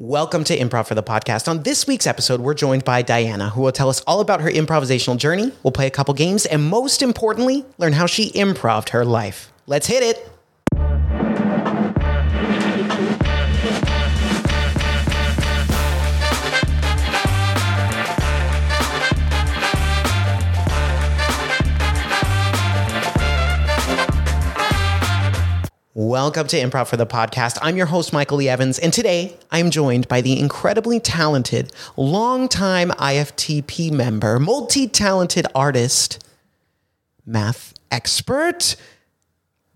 Welcome to Improv for the Podcast. On this week's episode, we're joined by Diana, who will tell us all about her improvisational journey. We'll play a couple games, and most importantly, learn how she improved her life. Let's hit it. Welcome to Improv for the Podcast. I'm your host, Michael E. Evans, and today I'm joined by the incredibly talented, longtime IFTP member, multi talented artist, math expert,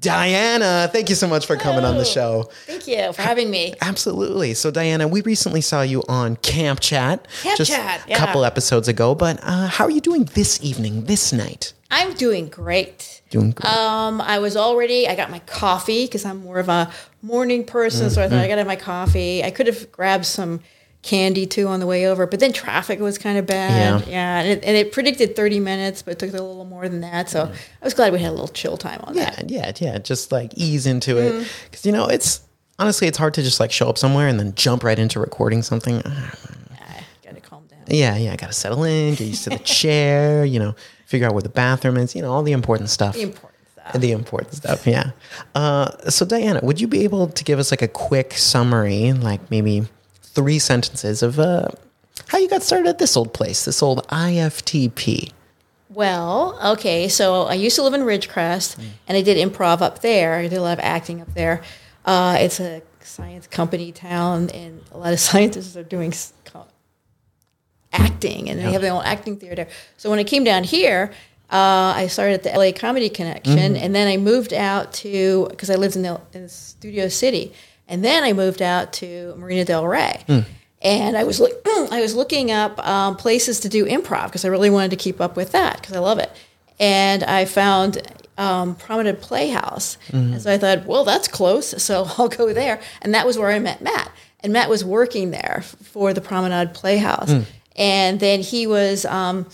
Diana. Thank you so much for coming on the show. Thank you for having me. Absolutely. So, Diana, we recently saw you on Camp Chat Camp just Chat, a yeah. couple episodes ago, but uh, how are you doing this evening, this night? I'm doing great. Doing. Um, I was already. I got my coffee because I'm more of a morning person, so I thought I got to have my coffee. I could have grabbed some candy too on the way over, but then traffic was kind of bad. Yeah. Yeah, and, it, and it predicted 30 minutes, but it took a little more than that. So I was glad we had a little chill time on that. Yeah, yeah, yeah. Just like ease into it. Mm-hmm. Because, you know, it's honestly, it's hard to just like show up somewhere and then jump right into recording something. I got to calm down. Yeah, yeah. I Got to settle in, get used to the chair, you know, figure out where the bathroom is, you know, all the important stuff. The important stuff. The important stuff, yeah. Uh, so, Diana, would you be able to give us like a quick summary, like maybe three sentences of uh, how you got started at this old place, this old IFTP? Well, okay, so I used to live in Ridgecrest, and I did improv up there. I did a lot of acting up there. Uh, it's a science company town, and a lot of scientists are doing acting, and they have their own acting theater. So when I came down here, uh, I started at the LA Comedy Connection, and then I moved out to because I lived in, the, in Studio City, and then I moved out to Marina Del Rey. And I was look, I was looking up um, places to do improv because I really wanted to keep up with that because I love it. And I found um, Promenade Playhouse, and so I thought, well, that's close, so I'll go there. And that was where I met Matt, and Matt was working there for the Promenade Playhouse, and then he was. Um,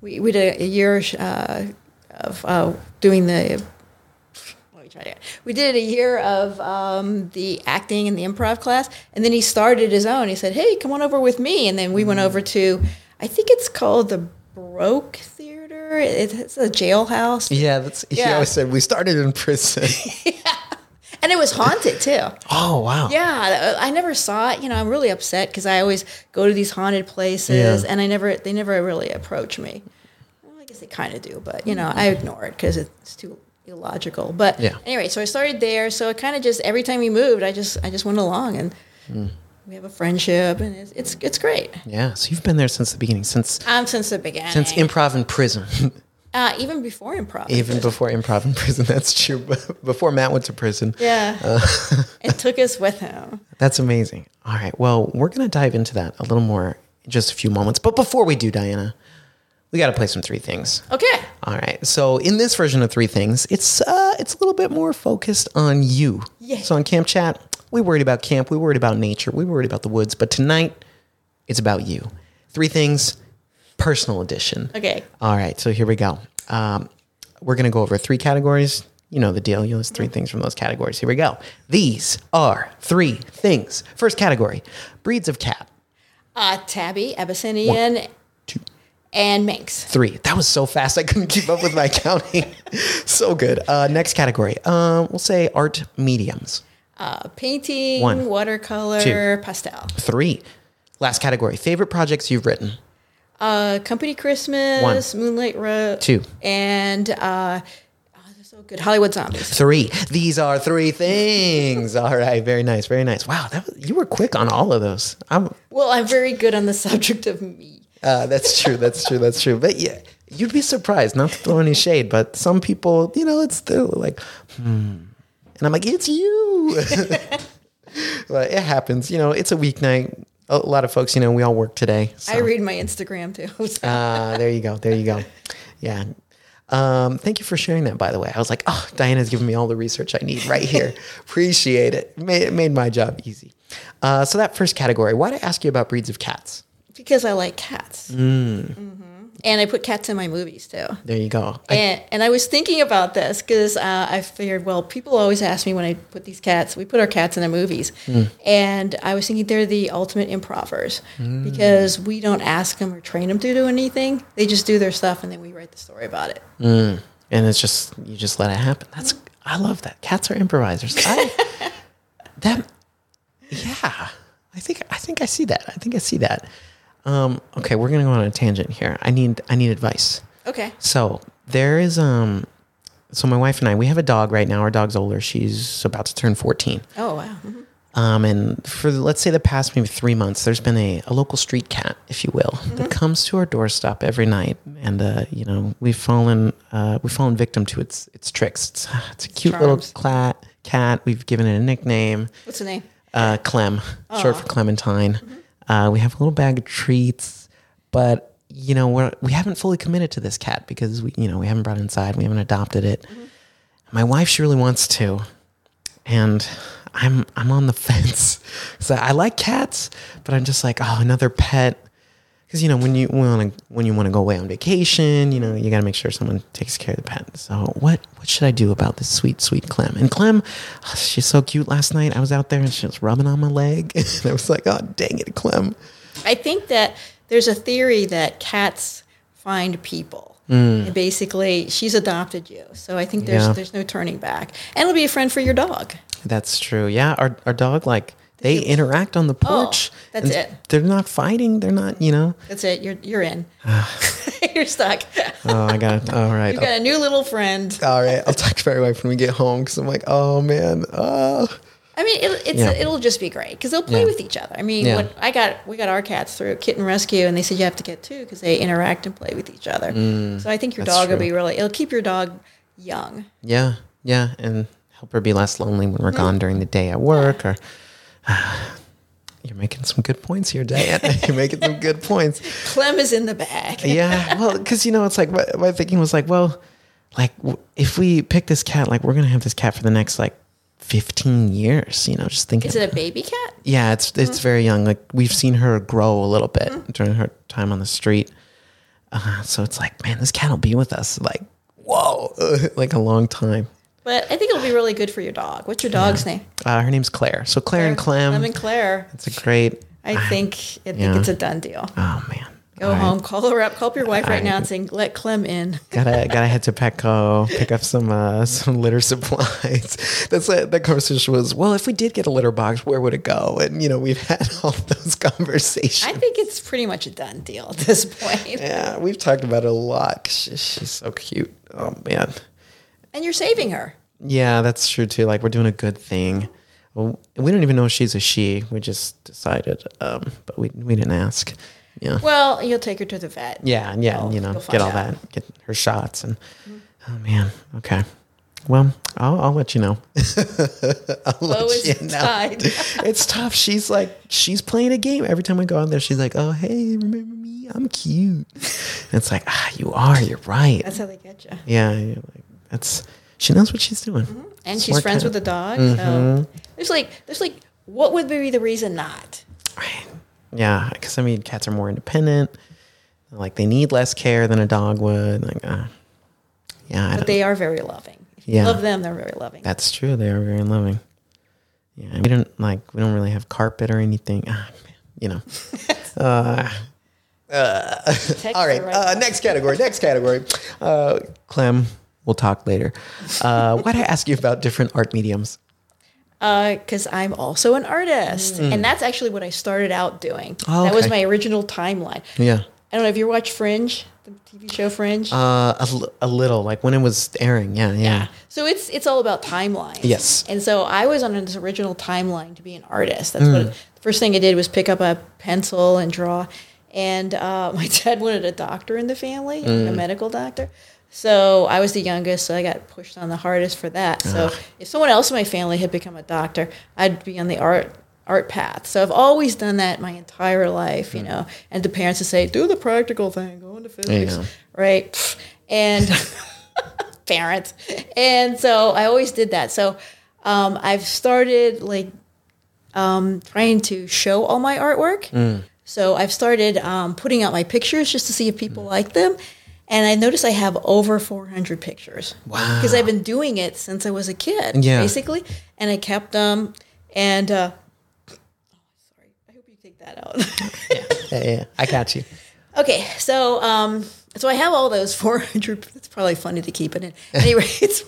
we, we did a year uh, of uh, doing the let me try. We did a year of um, the acting and the improv class, and then he started his own. He said, "Hey, come on over with me," and then we went over to, I think it's called the Baroque Theater. It's a jailhouse, Yeah, that's, he always said we started in prison. and it was haunted too. oh, wow. Yeah, I never saw it. You know, I'm really upset because I always go to these haunted places, Yeah. and I never, they never really approach me. Well, I guess they kind of do, but you know, I ignore it because it's too illogical. But Yeah. anyway, so I started there. So it kind of just every time we moved, I just, I just went along, and Mm. we have a friendship, and it's, it's, it's great. Yeah, so you've been there since the beginning, since Um, since the beginning, since improv in prison. uh, even before improv, Even before improv in prison, that's true. Before Matt went to prison. yeah, Uh. it took us with him. That's amazing. All right. Well, we're going to dive into that a little more in just a few moments. But before we do, Diana, we got to play some three things. Okay, All right. So in this version of three things, it's uh, it's a little bit more focused on you. Yeah. So on Camp Chat, we worried about camp, we worried about nature, we worried about the woods. But tonight, it's about you. Three things, personal edition. okay. All right, so here we go. Um, we're going to go over three categories. You know the deal. You list three things from those categories. Here we go. These are three things. First category breeds of cat. Uh, Tabby, Abyssinian, two. and Manx. Three. That was so fast, I couldn't keep up with my counting. so good. Uh, next category. Um, we'll say art mediums. Uh, painting, One. watercolor, Two. pastel. Three. Last category. Favorite projects you've written. Uh, Company Christmas, Moonlit Road. Two. And uh, oh, so good. Hollywood Zombies. Three. These are three things. All right. Very nice. Very nice. Wow. That was, you were quick on all of those. I'm, Well, I'm very good on the subject of me. Uh, that's true. That's true. That's true. But yeah, you'd be surprised. Not to throw any shade, but some people, you know, it's they're like, hmm, and I'm like, it's you. but it happens. You know, it's a weeknight. A lot of folks, you know, we all work today. So. I read my Instagram too. So- Ah, there you go. There you go. Yeah. Um, thank you for sharing that, by the way. I was like, oh, Diana's giving me all the research I need right here. Appreciate it. Made, it made my job easy. Uh, so, that first category, why did I ask you about breeds of cats? because I like cats. Yeah, and I put cats in my movies too. There you go. I- And, and I was thinking about this because uh, I figured, well, people always ask me when I put these cats, we put our cats in the movies. Hmm. And I was thinking they're the ultimate improvers Hmm. because we don't ask them or train them to do anything. They just do their stuff and then we write the story about it. and it's just you just let it happen. That's I love that. Cats are improvisers. I, that yeah. I think I think I see that. I think I see that. Um, okay, we're gonna go on a tangent here. I need I need advice. Okay. So there is um so my wife and I we have a dog right now. Our dog's older. She's about to turn 14. Oh, wow. Mhm. Um, and for let's say the past maybe three months, there's been a, a local street cat, if you will, that comes to our doorstep every night, and uh, you know we've fallen uh, we've fallen victim to its its tricks. It's, it's a cute little Charms. cat. Cat. We've given it a nickname, What's the name? uh, Clem, short for Clementine. Uh, we have a little bag of treats, but you know we're we haven't fully committed to this cat because we you know we haven't brought it inside, we haven't adopted it. My wife she really wants to, and I'm I'm on the fence. So I like cats, but I'm just like oh another pet. Because you know when you want to when you want to go away on vacation, you know you got to make sure someone takes care of the pet. So what what should I do about this sweet sweet Clem? And Clem, oh, she's so cute. Last night I was out there and she was rubbing on my leg, and I was like, oh dang it, Clem. I think that there's a theory that cats find people. And basically, she's adopted you. So I think there's Mm. Yeah. there's no turning back. And it'll be a friend for your dog. That's true. Yeah, our our dog like they interact on the porch. Oh, that's it. They're not fighting. They're not. You know. That's it. You're you're in. you're stuck. Oh, I got. All right. You got a new little friend. All right. I'll talk to my wife when we get home because I'm like, oh man. Oh. I mean, it, it's Yeah. it'll just be great because they'll play Yeah. with each other. I mean, Yeah. when I got we got our cats through kitten rescue, and they said you have to get two because they interact and play with each other. so I think your Mm, dog will be really. It'll keep your dog young. Yeah. Yeah. And help her be less lonely when we're gone during the day at work or. You're making some good points here, Diane. You're making some good points. Clem is in the bag. yeah well because you know it's like my, my thinking was like well like w- if we pick this cat like we're gonna have this cat for the next like 15 years you know just thinking Is it a baby cat? yeah it's it's very young like we've seen her grow a little bit during her time on the street uh, so it's like man this cat will be with us like whoa like a long time But I think it'll be really good for your dog. What's your dog's name? uh, her name's claire so claire, and clem Clem and Claire. it's a great I think I think Yeah. it's a done deal. oh man Go All right. home, call her up, call up your wife right I- now and say, "Let Clem in." gotta gotta head to Petco, pick up some uh, some litter supplies. That's it. That conversation was well. If we did get a litter box, where would it go? And you know, we've had all those conversations. I think it's pretty much a done deal at this point. yeah, we've talked about it a lot. she- she's so cute. Oh man. And you're saving her. Yeah, that's true too. Like we're doing a good thing. Well, We don't even know if she's a she. We just decided, um, but we we didn't ask. Yeah. Well, you'll take her to the vet. Yeah, and yeah, you know, get all out. that, get her shots, and oh man, okay. Well, I'll, I'll let you know. I'll Oh, let it's you know. It's tough. She's like, she's playing a game every time I go out there. She's like, oh hey, remember me? I'm cute. And it's like, ah, you are. You're right. That's how they get you. yeah, you're like that's. She knows what she's doing. And she's friends cat. with the dog. Mm-hmm. So there's like, there's like, what would be the reason not? Right. Yeah, because I mean, cats are more independent. Like they need less care than a dog would. Like, uh, yeah, But they are very loving. If you Yeah. love them, they're very loving. That's true. They are very loving. Yeah, we don't like we don't really have carpet or anything. Ah, man, you know. uh, Text all right. right Uh, next category. Next category. Uh, Clem, we'll talk later. Uh, why'd I ask you about different art mediums? because I'm also an artist, and that's actually what I started out doing. Mm. Oh, That was my original timeline. Yeah. I don't know if you watch Fringe, the TV show Fringe. Uh, a, a little like when it was airing. Yeah, yeah. So it's it's all about timelines. Yes. And so I was on this original timeline to be an artist. That's Hmm. what the first thing I did was pick up a pencil and draw. And uh, my dad wanted a doctor in the family, Hmm. a medical doctor. So I was the youngest, so I got pushed on the hardest for that. So if someone else in my family had become a doctor, I'd be on the art art path. So I've always done that my entire life, you know. And the parents would say, "Do the practical thing, go into physics," go. right? And parents. And so I always did that. So um, I've started like um, trying to show all my artwork. So I've started um, putting out my pictures just to see if people like them. And I noticed I have over 400 pictures. Wow. Because I've been doing it since I was a kid, Yeah. basically. And I kept them. And, uh, oh, sorry, I hope you take that out. Yeah, yeah, I got you. Okay, so um, so I have all those 400. It's probably funny to keep it in. Anyway, it's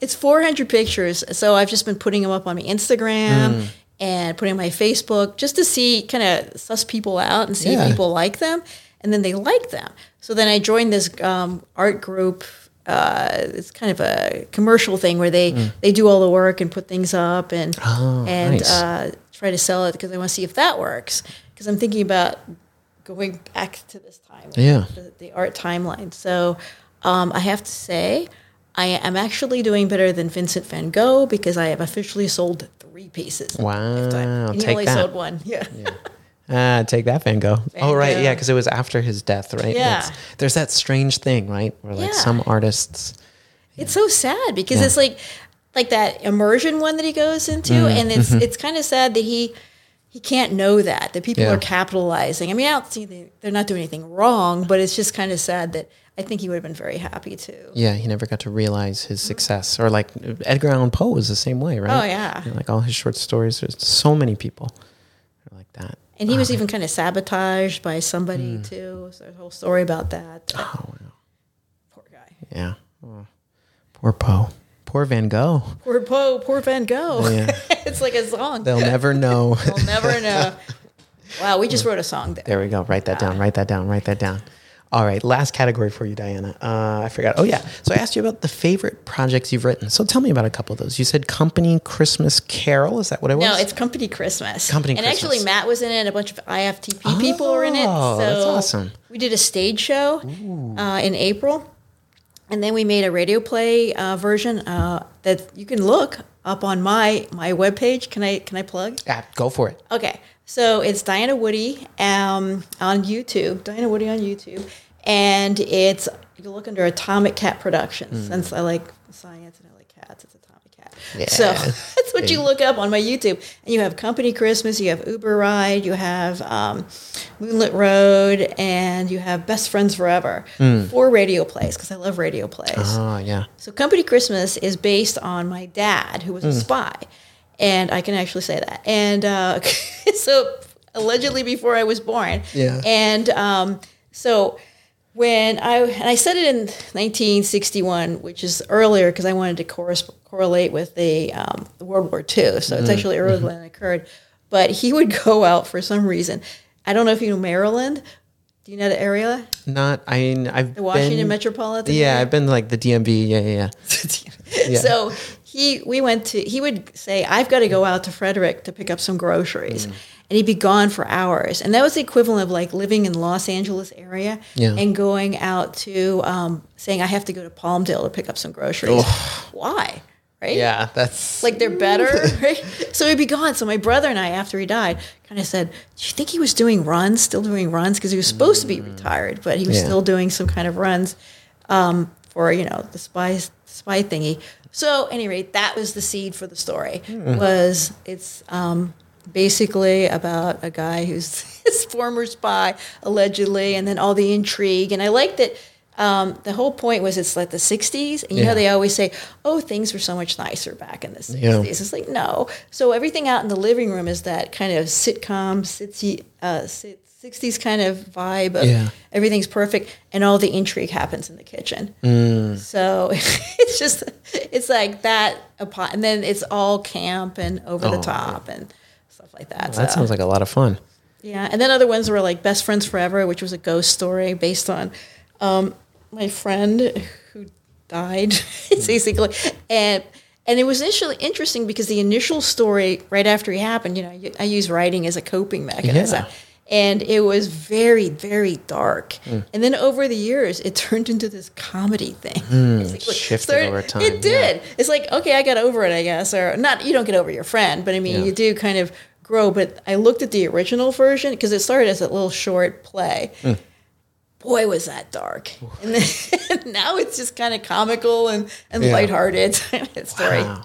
it's 400 pictures. So I've just been putting them up on my Instagram and putting on my Facebook just to see, kind of suss people out and see Yeah. if people like them, and then they like them. So then I joined this um, art group. Uh, it's kind of a commercial thing where they they do all the work and put things up and Oh, and nice. uh, try to sell it because I want to see if that works. Because I'm thinking about going back to this time, Yeah. the, the art timeline. So um, I have to say, I am actually doing better than Vincent Van Gogh because I have officially sold three pieces. Wow, he take only that. sold one. Yeah. Ah, take that Van Gogh. oh, right. Gogh. Yeah, because it was after his death, right? Yeah. It's- there's that strange thing, right? Where like Yeah. some artists. It's so sad because Yeah. it's like like that immersion one that he goes into, Mm, and it's mm-hmm. it's kind of sad that he he can't know that that people Yeah. are capitalizing. I mean, I don't see they, they're not doing anything wrong, but it's just kind of sad that I think he would have been very happy too. Yeah, he never got to realize his mm-hmm. success. Or like Edgar Allan Poe was the same way, right? Oh, yeah. You know, like all his short stories. There's so many people are like that. And he was ah. even kind of sabotaged by somebody hmm. too. So there's a whole story about that. Oh, wow. Poor guy. Yeah. Oh, poor Poe. Poor Van Gogh. Poor Poe. Poor Van Gogh. Yeah. it's like a song. They'll never know. We'll never know. Wow, we just wrote a song there. There we go. Write that down. Write that down. Write that down. All right. Last category for you, Diana. Uh, I forgot. Oh, yeah. So I asked you about the favorite projects you've written. So tell me about a couple of those. You said Company Christmas Carol. Is that what it was? No, it's Company Christmas. Company and Christmas. actually, Matt was in it. A bunch of IFTP people were in it. Oh, So that's awesome. We did a stage show uh, in April, and then we made a radio play uh, version uh, that you can look up on my my webpage. Can I can I plug? Ah, go for it. Okay, so it's Diana Woody um, on YouTube. Diana Woody on YouTube, and it's you look under Atomic Cat Productions. Since I like science and I like cats, it's Atomic Cat. So that's what you look up on my YouTube. And you have Company Christmas, you have Uber Ride, you have um, Moonlit Road, and you have Best Friends Forever. Four radio plays because I love radio plays. Oh, yeah. So Company Christmas is based on my dad, who was Hmm. a spy, and I can actually say that. And uh, so allegedly before I was born. Yeah. And um, so when I and I said it in 1961, which is earlier because I wanted to corres- correlate with the, um, the World War II. So Hmm. it's actually earlier than it occurred. But he would go out for some reason. I don't know if you know Maryland. Do you know the area? Not, I mean, I've The Washington been, Metropolitan Yeah, area? I've been like the DMV. Yeah, yeah, yeah. So he, we went to. He would say, "I've got to go out to Frederick to pick up some groceries," Mm. and he'd be gone for hours. And that was the equivalent of like living in Los Angeles area Yeah. and going out to um, saying, "I have to go to Palmdale to pick up some groceries." Why? Right? Yeah, that's Like they're better, right? So he'd be gone. So my brother and I, after he died, kind of said, "Do you think he was doing runs, still doing runs? Because he was supposed to be retired, but he was Mm. Yeah. still doing some kind of runs um, for you know the spy spy thingy." So, at any rate, that was the seed for the story. Hmm. Was it's um, basically about a guy who's his former spy allegedly, and then all the intrigue. And I liked that. Um, the whole point was it's like the 60s, and you know they always say, "Oh, things were so much nicer back in the 60s." Yeah. It's like no. So everything out in the living room is that kind of sitcom, sitsy, uh, sit, 60s kind of vibe. Of Yeah. Everything's perfect, and all the intrigue happens in the kitchen. Mm. So it's just it's like that, and then it's all camp and over the Oh, top and stuff like that. that so. sounds like a lot of fun. Yeah, and then other ones were like Best Friends Forever, which was a ghost story based on um, my friend who died, basically, and and it was initially interesting because the initial story right after he happened, you know, I use writing as a coping mechanism. Yeah. And it was very, very dark. Mm. And then over the years, it turned into this comedy thing. Mm, shifted over time, It yeah. did. It's like, okay, I got over it, I guess. Or not, you don't get over your friend, but I mean, Yeah. you do kind of grow. But I looked at the original version because it started as a little short play. Hmm. Boy, was that dark. And then now it's just kind of comical and, and Yeah. lighthearted story. Wow.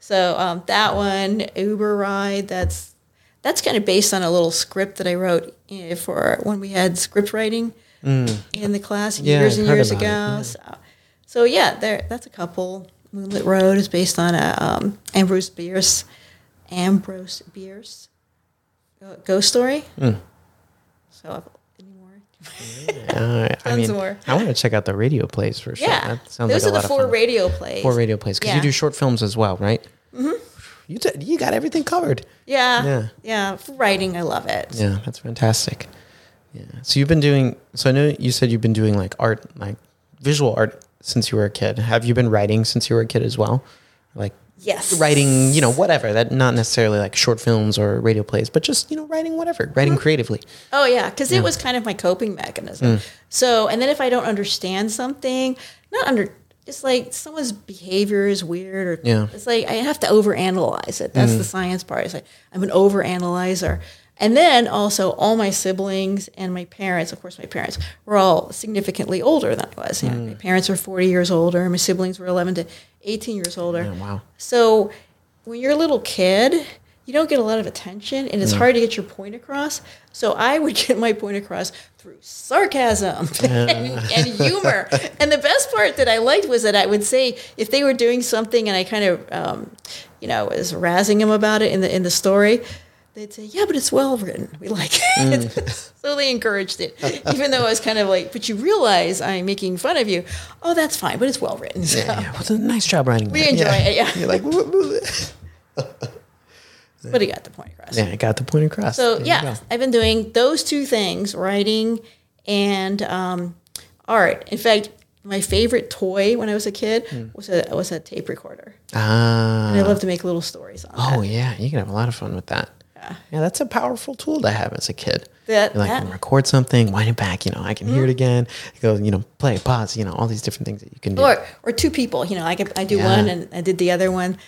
So um, that one, Uber ride, that's that's kind of based on a little script that I wrote for when we had script writing in the class Mm. Yeah, years I've and years ago. yeah. So, so yeah, there that's a couple. Moonlit Road is based on a um, Ambrose Bierce, Ambrose Bierce uh, ghost story. Hmm. So? Uh, I Tons mean, more. I want to check out the radio plays for sure. Yeah, That sounds those like a are lot the of four fun. radio plays. Four radio plays because you do short films as well, right? Mm-hmm. You d- you got everything covered. Yeah, Yeah. yeah, For writing, I love it. Yeah, that's fantastic. Yeah. So you've been doing. So I know you said you've been doing like art, like visual art, since you were a kid. Have you been writing since you were a kid as well? Like Yes, writing, you know, whatever. That not necessarily like short films or radio plays, but just you know, writing whatever, writing creatively. Oh yeah, because it was kind of my coping mechanism. Mm. So, and then if I don't understand something, not under, it's like someone's behavior is weird, or Yeah. Mm. it's like I have to overanalyze it. That's the science part. It's like I'm an overanalyzer. And then also all my siblings and my parents, of course, my parents were all significantly older than I was. You know, Mm. my parents were 40 years older. My siblings were 11 to 18 years older. Yeah, wow. So when you're a little kid, you don't get a lot of attention and it's hard to get your point across. So I would get my point across through sarcasm and, and humor. and the best part that I liked was that I would say if they were doing something and I kind of, um, you know, was razzing them about it in the in the story, they'd say, "Yeah, but it's well written. We like it." so they encouraged it, even though I was kind of like, "But you realize I'm making fun of you." Oh, that's fine, but it's well written. So. Yeah, well, a nice job writing. We that. enjoy yeah. it, yeah. You're like. But he got the point across. yeah, I got the point across. So There yeah. I've been doing those two things: writing and um, art. In fact, my favorite toy when I was a kid Hmm. was a was a tape recorder. Ah. And I love to make little stories on it. Oh that. yeah, you can have a lot of fun with that. Yeah. Yeah, that's a powerful tool to have as a kid. That- like that- Mm-hmm. can record something, wind it back. You know, I can hear it again. Go, you know, play, pause. You know, all these different things that you can do. Or or two people. You know, I could I do Yeah. one and I did the other one.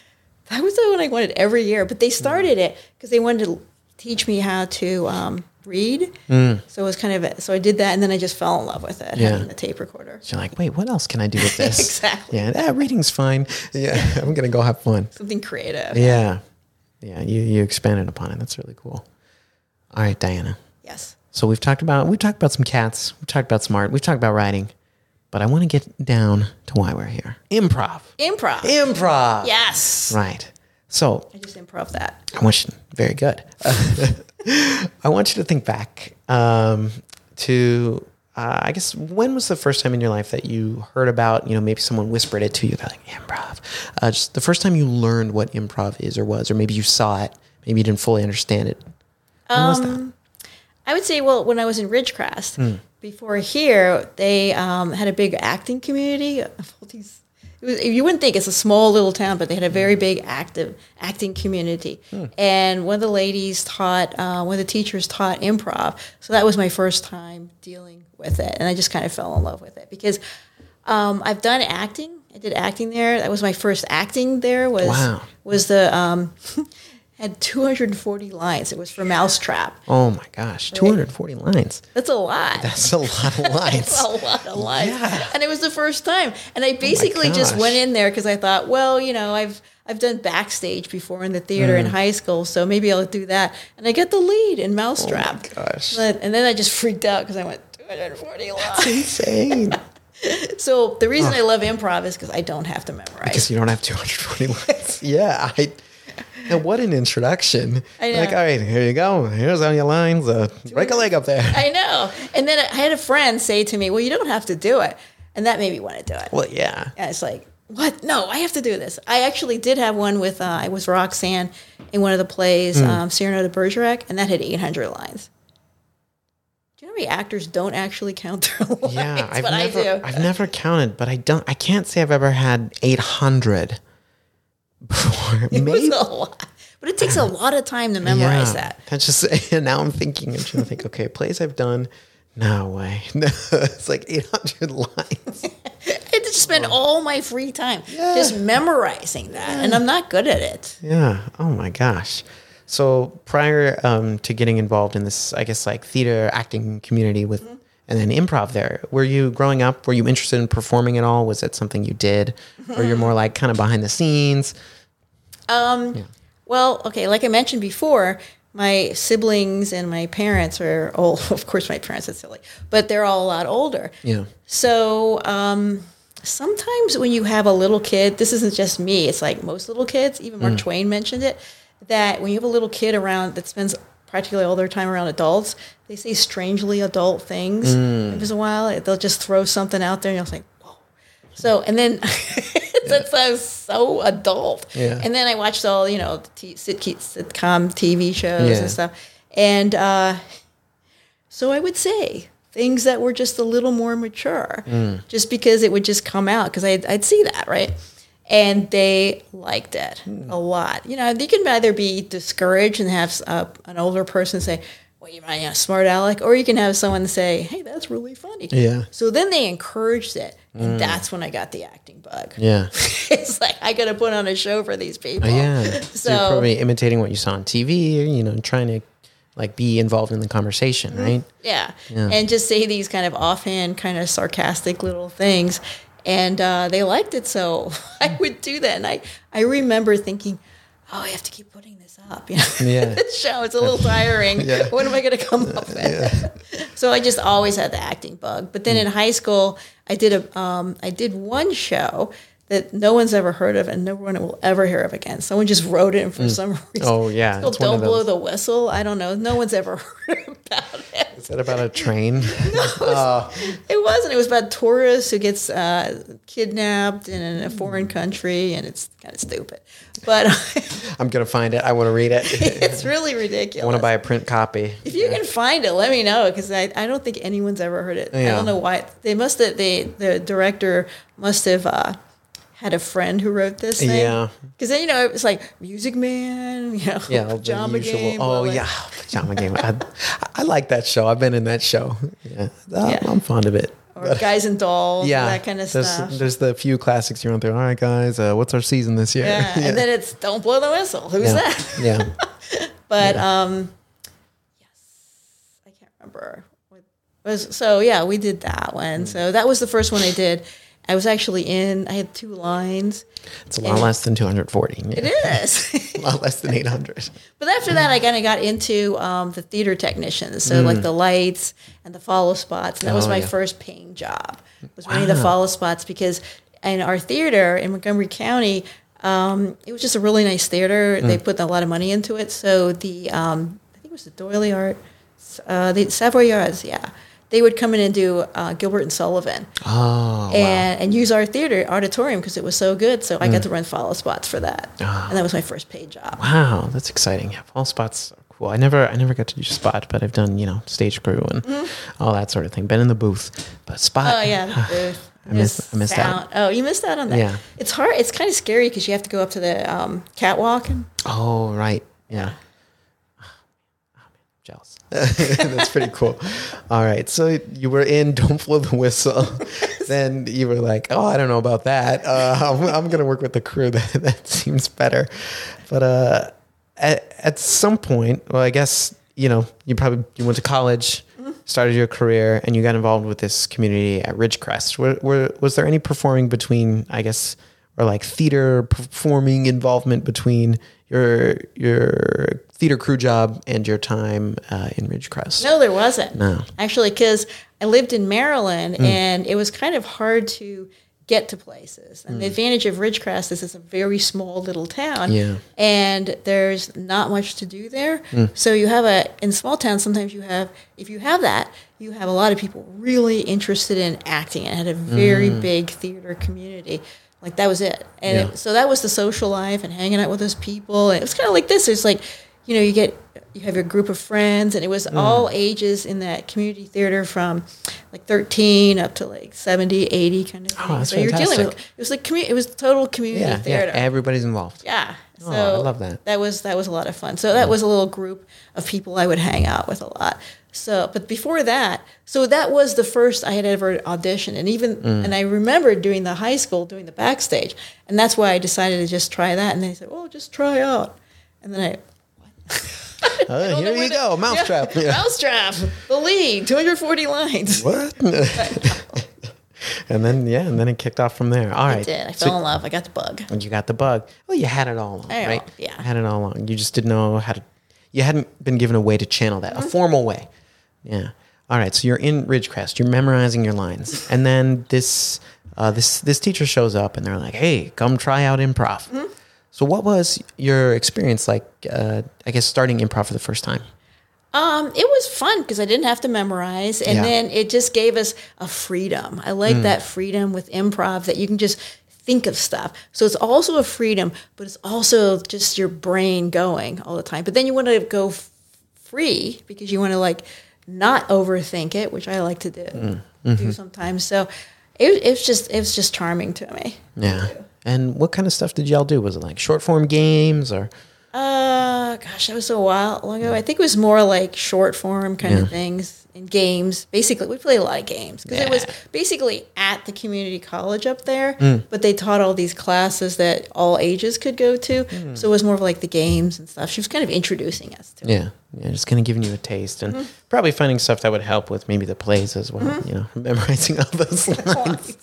That was the one I wanted every year. But they started it because they wanted to teach me how to um, read. So it was kind of a, so I did that and then I just fell in love with it. Yeah. Having the tape recorder. So you're like, wait, what else can I do with this? Exactly. Yeah, ah, reading's fine. Yeah, I'm gonna go have fun. Something creative. Yeah, yeah. You you expanded upon it. That's really cool. All right, Diana. Yes. So we've talked about we've talked about some cats. We've talked about smart. We've talked about writing, but I want to get down to why we're here. Improv. Improv. Improv. Yes. Right. So I just improv that. I want you. Very good. I want you to think back um, to. Uh, I guess when was the first time in your life that you heard about? You know, maybe someone whispered it to you. They're like improv. Uh, just the first time you learned what improv is or was, or maybe you saw it. Maybe you didn't fully understand it. When was that? I would say, well, when I was in Ridgecrest, Hmm. before here, they um, had a big acting community of all these. It was, you wouldn't think it's a small little town, but they had a very big active acting community. Hmm. And one of the ladies taught, uh, one of the teachers taught improv. So that was my first time dealing with it, and I just kind of fell in love with it because um, I've done acting. I did acting there. That was my first acting there. Was Wow. was the um, had 240 lines. It was for Mousetrap. Oh my gosh, 240 lines. That's a lot. That's a lot of lines. That's a lot of lines. Yeah. Oh And it was the first time. And I basically just went in there because I thought, well, you know, I've I've done backstage before in the theater Mm. in high school, so maybe I'll do that. And I get the lead in Mousetrap. Oh gosh. But, and then I just freaked out because I went 240 lines. Insane. so the reason I love improv is because I don't have to memorize. Because you don't have 240 lines. yeah. I, now what an introduction. I know. Like, all right, here you go. Here's all your lines. Uh, break a leg up there. I know. And then I had a friend say to me, well, you don't have to do it. And that made me want to do it. well, yeah. And it's like, what? No, I have to do this. I actually did have one with, uh, I was Roxanne in one of the plays, Hmm. um, Cyrano de Bergerac, and that had 800 lines. Do you know how many actors don't actually count their lines? Yeah, I've but never, I do. I've never counted, but I don't. I can't say I've ever had eight hundred before. it Maybe was a lot. But it takes a lot of time to memorize yeah. that. That's just. And now I'm thinking. I'm trying to think. Okay, plays I've done. No way. No, it's like eight hundred lines. I had to spend all my free time just memorizing that, and I'm not good at it. Yeah. Oh my gosh. So prior um, to getting involved in this, I guess like theater acting community with, Mm-hmm. and then improv there, were you growing up? Were you interested in performing at all? Was it something you did, or you're more like kind of behind the scenes? Um. Well, okay, like I mentioned before, my siblings and my parents are old. Of course, my parents are silly, but they're all a lot older. Yeah. So um, sometimes when you have a little kid, this isn't just me. It's like most little kids. Even Mark Twain mentioned it. That when you have a little kid around that spends practically all their time around adults, they say strangely adult things. Every once in a while, they'll just throw something out there, and you'll think, "Whoa!" So, and then that sounds so adult. Yeah. And then I watched all you know t- sitcom, sitcom TV shows Yeah. and stuff, and uh, so I would say things that were just a little more mature, Mm. just because it would just come out because I'd, I'd see that right, and they liked it Mm. a lot. You know, you can either be discouraged and have uh, an older person say. Well, you might, know, smart aleck, or you can have someone say, "Hey, that's really funny." Yeah. So then they encouraged it, and that's when I got the acting bug. Yeah. it's like I got to put on a show for these people. Oh, Yeah. So, So- you're probably imitating what you saw on TV, or, you know, trying to like be involved in the conversation, right? Yeah. Yeah. And just say these kind of offhand, kind of sarcastic little things. And uh, they liked it. So I would do that. And I, I remember thinking, oh, I have to keep putting this up. You know, Yeah. this show, it's a little tiring. Yeah. What am I going to come up with? so I just always had the acting bug. But then in high school, I did a, um, I did one show that no one's ever heard of and no one will ever hear of again. Someone just wrote it and for some reason. Oh, yeah, Don't Blow the Whistle. I don't know. No one's ever heard about it. Is that about a train? no, It wasn't. It was about a tourist who gets uh, kidnapped in a foreign country, and it's kind of stupid. But I'm gonna find it. I want to read it. it's really ridiculous. I want to buy a print copy. If you can find it, let me know because I, I don't think anyone's ever heard it. I don't know why. They must have. They the director must have uh, had a friend who wrote this thing. Yeah. Because then you know it was like Music Man. You know, Yeah, pajama game. Oh that. yeah, pajama game. I, I like that show. I've been in that show. Yeah, I'm, Yeah. I'm fond of it. Or Guys and Dolls. Yeah, that kind of there's, stuff. There's the few classics you run through. All right, guys, uh, what's our season this year? Yeah. and then it's Don't Blow the Whistle. Who's yeah. that? yeah. But um, yes, I can't remember. What was so yeah, we did that one. Hmm. So that was the first one I did. I was actually in. I had two lines. It's a lot less than 240. Yeah. It is. a lot less than 800. but after that, I kind of got into um, the theater technicians. So like the lights and the follow spots. And that was. Oh, my yeah. first paying job. Was running the follow spots because in our theater in Montgomery County. Um, it was just a really nice theater. Hmm. They put a lot of money into it. So the um, I think it was the D'Oyly Carte, uh, the Savoyards, yeah. They would come in and do uh, Gilbert and Sullivan Oh, and and use our theater auditorium because it was so good. So. I got to run follow spots for that, Ah. and that was my first paid job. wow, that's exciting. Yeah, follow spots are cool. I never, I never got to do spot, but I've done, you know, stage crew and all that sort of thing. Been in the booth, but spot. Mm-hmm. Oh yeah, the booth. I missed- I missed out. Oh, you missed out on that. Yeah. it's hard. It's kind of scary because you have to go up to the um, catwalk. And, Oh, right. Yeah. That's pretty cool. All right. So you were in Don't Blow the Whistle. then you were like, oh, I don't know about that. Uh, I'm, I'm going to work with the crew. That, that seems better. But uh, at, at some point, well, I guess, you know, you probably you went to college, started your career, and you got involved with this community at Ridgecrest. Were, were, was there any performing between, I guess, or like theater performing involvement between your your theater crew job and your time uh, in Ridgecrest? no, there wasn't. No. actually, because I lived in Maryland, Hmm. and it was kind of hard to get to places. And the advantage of Ridgecrest is it's a very small little town. Yeah. And there's not much to do there. So you have a in small towns. Sometimes you have if you have that, you have a lot of people really interested in acting and had a very big theater community. Like that was it, and. Yeah. it- so that was the social life and hanging out with those people. And it was kind of like this. It's like you know you get you have your group of friends, and it was Hmm. all ages in that community theater from like 13 up to like 70, 80 kind of thing. Oh, that's so you're dealing with it was like commu- it was total community Yeah, yeah. theater. Everybody's involved. Yeah. So Oh, I love that. That was that was a lot of fun. So that was a little group of people I would hang out with a lot. So, but before that, so that was the first I had ever auditioned, and even Mm. and I remember doing the high school, doing the backstage, and that's why I decided to just try that. And they said, "Oh, just try out," and then I. Oh, here you go, mousetrap. Yeah, Yeah. Mousetrap, the lead, 240 lines. What? and then yeah, and then it kicked off from there. All right. I did. I So- fell in love. I got the bug. And you got the bug. Well, you had it all along, I know, right? yeah. You had it all along. You just didn't know how to. you hadn't been given a way to channel that, Mm-hmm. a formal way. Yeah. All right. So you're in Ridgecrest. You're memorizing your lines, and then this uh, this this teacher shows up, and they're like, "Hey, come try out improv." Mm-hmm. So what was your experience like? Uh, I guess starting improv for the first time. Um, it was fun because I didn't have to memorize, and Yeah. then it just gave us a freedom. I like that freedom with improv that you can just think of stuff. So it's also a freedom, but it's also just your brain going all the time. But then you want to go f- free because you want to like not overthink it, which I like to do do sometimes. So it, it was just it was just charming to me. Yeah. And what kind of stuff did y'all do? Was it like short form games or? Uh, gosh, that was a while long ago. I think it was more like short form kind Yeah. of things and games. Basically, we played a lot of games because it was basically at the community college up there, Mm. but they taught all these classes that all ages could go to. Mm. So it was more of like the games and stuff. She was kind of introducing us to it. Yeah, yeah, just kind of giving you a taste and Mm-hmm. probably finding stuff that would help with maybe the plays as well. You know, memorizing all those lines.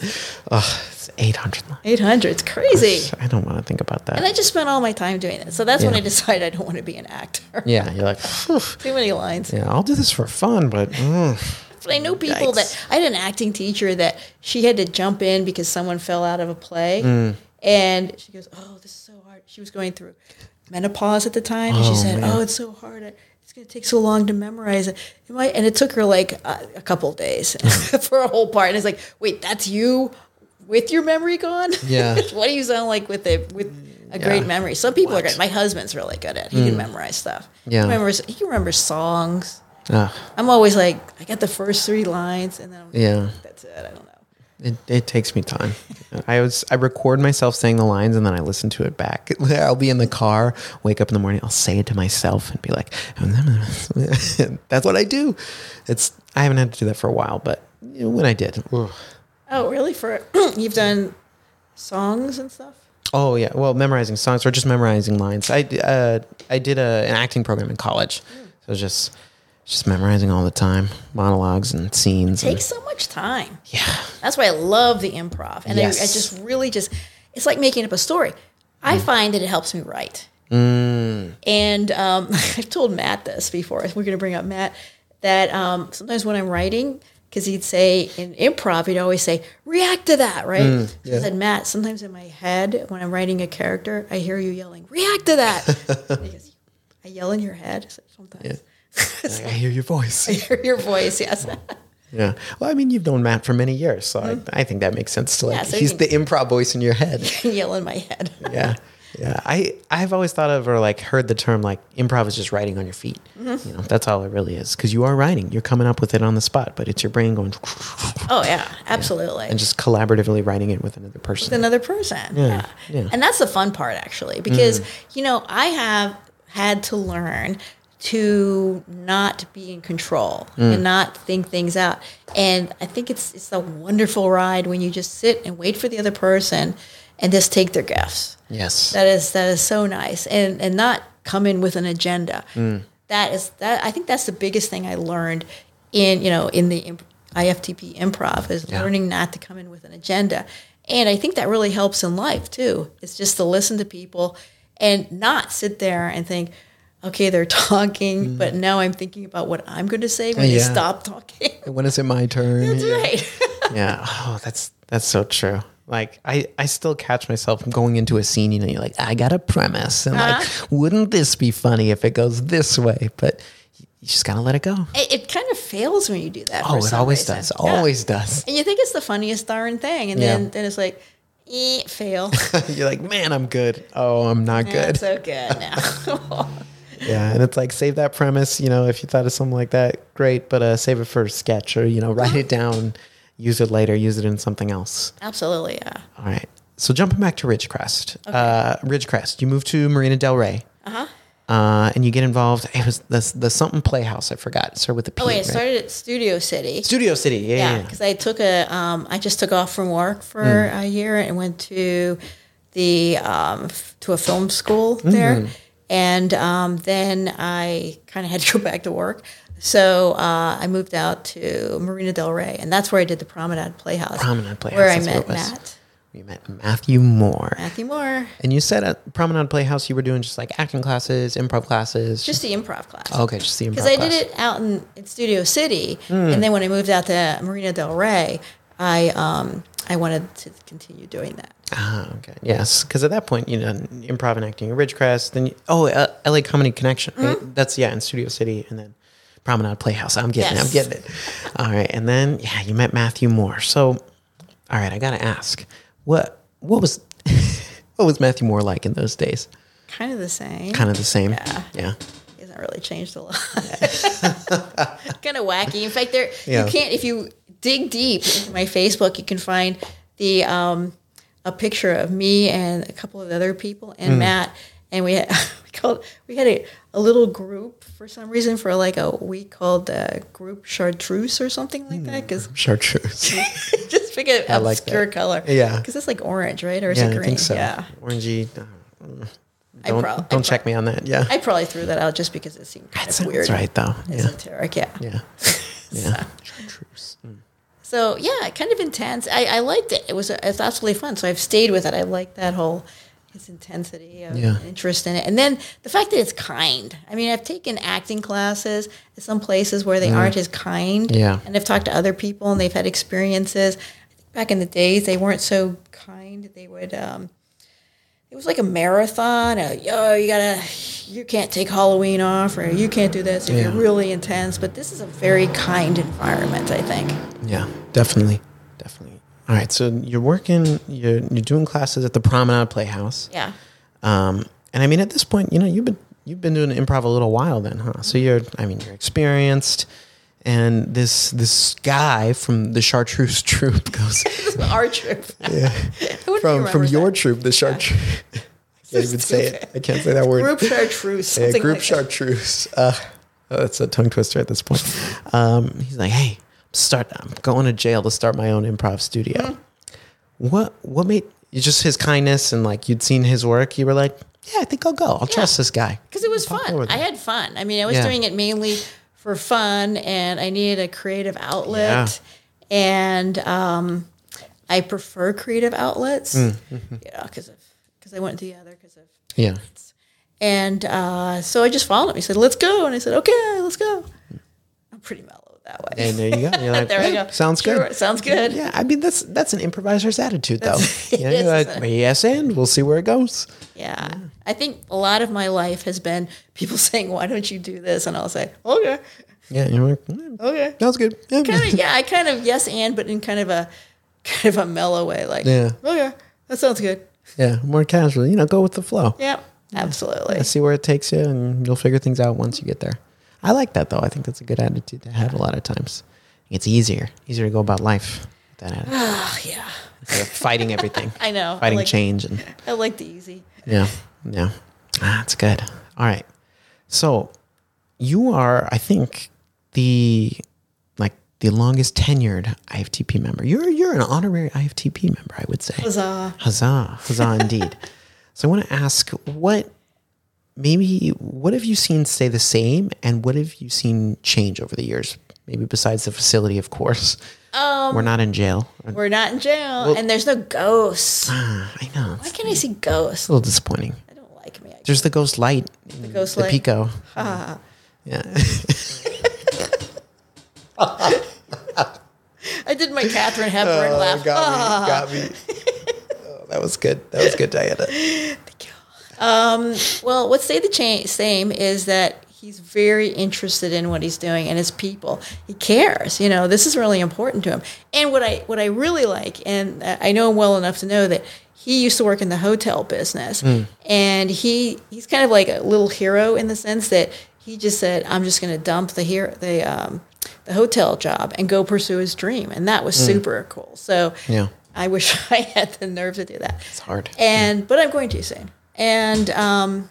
oh, it's eight hundred lines. 800, it's crazy. I don't want to think about that. And I just spent all my time doing it. So that's when I decided I don't want to be an actor. yeah, you're like, "Phew, Too many lines. yeah, I'll do this for fun, but mm, But I know people Yikes. that I had an acting teacher that she had to jump in because someone fell out of a play, Mm. and she goes, "Oh, this is so hard." She was going through menopause at the time, and she Oh, said, man. "Oh, it's so hard. It's going to take so long to memorize it." It might, and it took her like a, a couple days for a whole part. And it's like, wait, that's you with your memory gone? Yeah. what do you sound like with a with a Yeah. great memory? Some people What? are good. My husband's really good at. it. He can memorize stuff. Yeah. he remembers. He can remember songs. uh, I'm always like, I got the first three lines, and then I'm, yeah, that's it. I don't know. it, it takes me time. I was I record myself saying the lines and then I listen to it back. I'll be in the car, wake up in the morning, I'll say it to myself and be like, that's what I do. It's I haven't had to do that for a while, but you know, when I did, ugh. Oh, really? For you've done songs and stuff? Oh yeah, well, memorizing songs or just memorizing lines. I uh, I did a, an acting program in college, so just just memorizing all the time, monologues and scenes. And, Takes so much time. yeah, That's why I love the improv, and I, I just really just it's like making up a story. I find that it helps me write. mm, And um, I've told Matt this before. We're going to bring up Matt that um, sometimes when I'm writing, because he'd say in improv, he'd always say, react to that, right? Mm, So I said, Matt, sometimes in my head, when I'm writing a character, I hear you yelling, react to that. goes, I yell in your head? I said, sometimes. I hear your voice. I hear your voice, yes. Yeah. Well, I mean, you've known Matt for many years, so I, I think that makes sense. To like, Mm-hmm. Yeah, so he's the improv voice in your head. yell in my head. yeah. Yeah. I I've always thought of or like heard the term like improv is just writing on your feet. Mm-hmm. You know, that's all it really is because you are writing. You're coming up with it on the spot, but it's your brain going Oh, yeah, absolutely. and just collaboratively writing it with another person. with another person. Yeah, Yeah. yeah. Mm. And that's the fun part actually because you know, I have had to learn to not be in control Mm. and not think things out. And I think it's it's a wonderful ride when you just sit and wait for the other person and just take their gifts. Yes. That is that is so nice, and and not come in with an agenda. Mm. That is that. I think that's the biggest thing I learned in you know in the imp- IFTP improv is Yeah. learning not to come in with an agenda, and I think that really helps in life too. It's just to listen to people and not sit there and think. Okay, they're talking, but now I'm thinking about what I'm going to say when they Mm. Stop talking. when is it my turn? That's yeah. right. yeah. Oh, that's that's so true. Like I, I still catch myself going into a scene, you know, you're like, I got a premise. And like, Uh-huh. wouldn't this be funny if it goes this way? But you just gotta let it go. it, it kind of fails when you do that. Oh, it always reason. does. Yeah. Always does. And you think it's the funniest darn thing, and Yeah. then then it's like, eh, fail. You're like, man, I'm good. Oh, I'm not Yeah, good. so good now. Yeah, and it's like save that premise. You know, if you thought of something like that, great, but uh, save it for a sketch or you know, write it down, use it later, use it in something else. Absolutely, yeah. All right. So jumping back to Ridgecrest, uh, Ridgecrest, you moved to Marina Del Rey, Uh-huh. uh, and you get involved. It was the the something Playhouse. I forgot. It started with the P. Oh wait, right? started at Studio City. Studio City. Yeah, yeah. Yeah, yeah. because I took a, um, I just took off from work for Hmm. a year and went to the um, to a film school there, and um, then I kind of had to go back to work. So uh, I moved out to Marina Del Rey, and that's where I did the Promenade Playhouse. Promenade Playhouse, where I met. Matt. We met Matthew Moore. Matthew Moore, And you said at Promenade Playhouse you were doing just like acting classes, improv classes. just the improv class. okay, just the improv class. because I did it out in, in Studio City, Hmm. and then when I moved out to Marina Del Rey, I um, I wanted to continue doing that. Ah, okay. Yes, because at that point, you know, improv and acting in Ridgecrest. Then, you, oh, uh, LA Comedy Connection. Right? Mm-hmm. That's yeah, in Studio City, and then Promenade Playhouse. I'm getting, it, I'm getting it. All right, and then yeah, you met Matthew Moore. So, all right, I gotta ask, what what was what was Matthew Moore like in those days? Kind of the same. Kind of the same. Yeah. Yeah. He hasn't really changed a lot. kind of wacky. In fact, there Yeah. you can't if you dig deep into my Facebook, you can find the um, a picture of me and a couple of other people and Matt, and we had we called we had a, a little group for some reason for like a week called uh, group chartreuse or something like that because Chartreuse. just pick an. I like obscure that. color. Yeah. because it's like orange, right? Or is yeah, it I green? think so. Yeah. Orangey. uh, I Don't prob- don't check prob- me on that. Yeah. I probably threw that out just because it seemed kind that of weird. right though. Yeah. Esoteric, yeah. Yeah. Yeah. Chartreuse. Mm. So yeah, kind of intense. I, I liked it. It was it's absolutely fun. So I've stayed with it. I like that whole his intensity of Yeah. interest in it, and then the fact that it's kind. I mean, I've taken acting classes at some places where they aren't as kind. Mm. Yeah. and I've talked to other people and they've had experiences. I think back in the days, they weren't so kind. They would. Um, it was like a marathon. Uh, Yo, you gotta, you can't take Halloween off, or you can't do this if Yeah. you're really intense. But this is a very kind environment, I think. Yeah, definitely, definitely. All right, so you're working, you're you're doing classes at the Promenade Playhouse. Yeah. Um, and I mean, at this point, you know, you've been you've been doing improv a little while, then, huh? So you're, I mean, you're experienced, and this this guy from the Chartreuse troupe goes Our trip. from from your troupe, the Chartreuse. I can't even say it. I can't say that word. Group chartreuse. Yeah, group like that. chartreuse. Uh, oh, that's a tongue twister at this point. Um, he's like, "Hey, start. I'm going to jail to start my own improv studio." Mm-hmm. What? What made? Just his kindness and like you'd seen his work. You were like, "Yeah, I think I'll go. I'll trust this guy." because it was Pop fun. I had fun. I mean, I was Yeah. doing it mainly for fun, and I needed a creative outlet, and um, I prefer creative outlets, Mm, you mm-hmm. know, because of because I went to the other because of, Yeah. and uh, so I just followed him. He said, "Let's go," and I said, "Okay, let's go." I'm pretty mellow that way. And there you go. You're like, there we "Yeah, go. Sounds Sure, good. Sounds good. Yeah, I mean that's that's an improviser's attitude, though. Yeah, you're isn't like, yes, and we'll see where it goes. Yeah. I think a lot of my life has been people saying, "Why don't you do this?" And I'll say, "Okay, Yeah, you're like, "Mm, okay." sounds good. Yeah. Kind of, yeah. I kind of yes and, but in kind of a kind of a mellow way, like, Yeah. okay, that sounds good. yeah, more casual. You know, go with the flow. Yeah, absolutely. Yeah, see where it takes you, and you'll figure things out once you get there. I like that though. I think that's a good attitude to have a lot of times. It's easier, easier to go about life. with That attitude. Oh, yeah, Instead of fighting everything, I know. fighting I like, change, and I like the easy. yeah, yeah, ah, that's good. All right, so you are, I think, the like the longest tenured IFTP member. You're you're an honorary IFTP member, I would say. Huzzah. Huzzah, huzzah indeed. so I want to ask what maybe what have you seen stay the same and what have you seen change over the years? Maybe besides the facility, of course. Um, We're not in jail. we're not in jail, and there's no ghosts. Ah, I know. Why can't I see ghosts? a little disappointing. I don't like me. I There's the ghost light. The ghost the light. Pico. Ah. Yeah. I did my Katharine Hepburn laugh. Oh, got me. Got me. Oh, that was good. That was good, Diana. Um, well, what stayed the cha- same is that he's very interested in what he's doing and his people. He cares. You know, this is really important to him. And what I what I really like, and I know him well enough to know that he used to work in the hotel business, and he he's kind of like a little hero in the sense that he just said, "I'm just going to dump the here the um, the hotel job and go pursue his dream," and that was super cool. So Yeah. I wish I had the nerve to do that. It's hard. And but I'm going to soon. And um,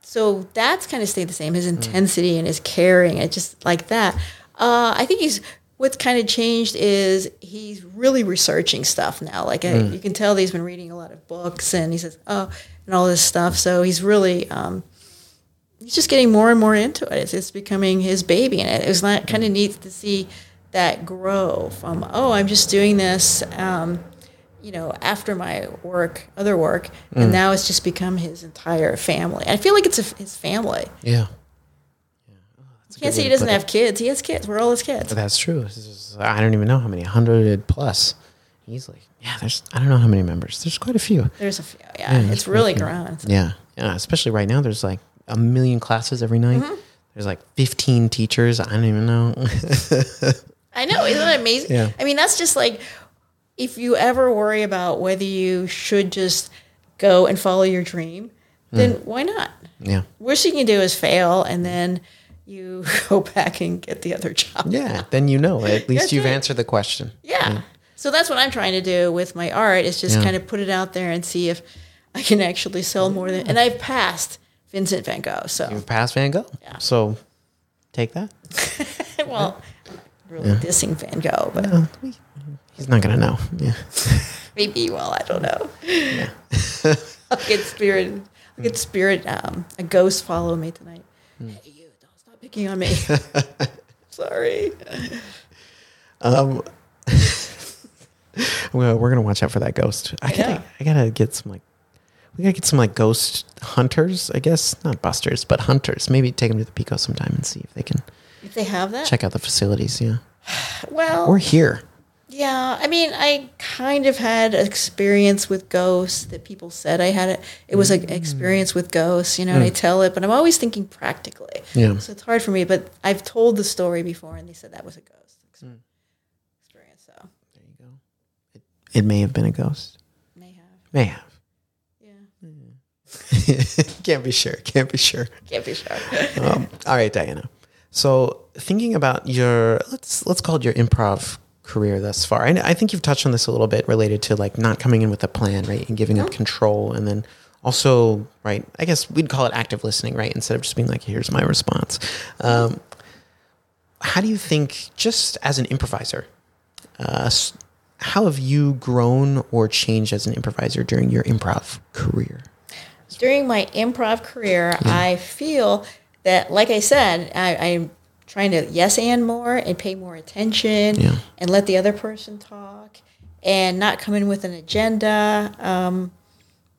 so that's kind of stayed the same. His intensity and his caring, and just like that. Uh, I think he's what's kind of changed is he's really researching stuff now. Like I, you can tell that he's been reading a lot of books, and he says, "Oh," and all this stuff. So he's really um, he's just getting more and more into it. It's, it's becoming his baby, and it was not kind of neat to see that grow from oh, I'm just doing this. Um, you know, after my work, other work, Mm. and now it's just become his entire family. I feel like it's a, his family. Yeah. You can't say he doesn't it. have kids. He has kids. We're all his kids. That's true. Is- I don't even know how many, 100 plus. Easily. Yeah, there's, I don't know how many members. There's quite a few. There's a few. Yeah, there's it's really grown. Yeah. Yeah. Especially right now, there's like a million classes every night. Mm-hmm. There's like 15 teachers. I don't even know. I know. Isn't that amazing? Yeah. I mean, that's just like if you ever worry about whether you should just go and follow your dream, then Mm. why not? yeah. Worst you can do is fail, and then you go back and get the other job. Yeah. Then you know. At least you've right. answered the question. Yeah. So that's what I'm trying to do with my art is just Yeah. kind of put it out there and see if I can actually sell more than. And I've passed Vincent Van Gogh. So You've passed Van Gogh. Yeah. So take that. well, really dissing Van Gogh, but He's not going to know. Yeah. maybe. Well, I don't know. I'll get spirit. I'll get spirit. Um, a ghost follow me tonight. Hmm. Hey, you! Don't stop picking on me. Sorry. Well, we're gonna watch out for that ghost. I gotta, Yeah. I gotta get some like, we gotta get some like ghost hunters. I guess not busters, but hunters. Maybe take them to the Pico sometime and see if they can If they have that, check out the facilities. Yeah, well, we're here. Yeah, I mean, I kind of had experience with ghosts that people said I had it. It was an mm. experience with ghosts, you know, and I mm. tell it, but I'm always thinking practically. Yeah. So it's hard for me, but I've told the story before, and they said that was a ghost ex- mm. experience. So There you go. It, it may have been a ghost. may have, May have. yeah, Can't be sure. Can't be sure. can't be sure. um, all right, Diana. So thinking about your let's let's call it your improv career thus far. I, I think you've touched on this a little bit related to like not coming in with a plan, right, and giving up control, and then also right. I guess we'd call it active listening, right, instead of just being like, "Here's my response." Um, how do you think, just as an improviser, uh, how have you grown or changed as an improviser during your improv career? during my improv career, I feel that, like I said, I, I'm trying to yes and more and pay more attention Yeah. and let the other person talk and not come in with an agenda. Um,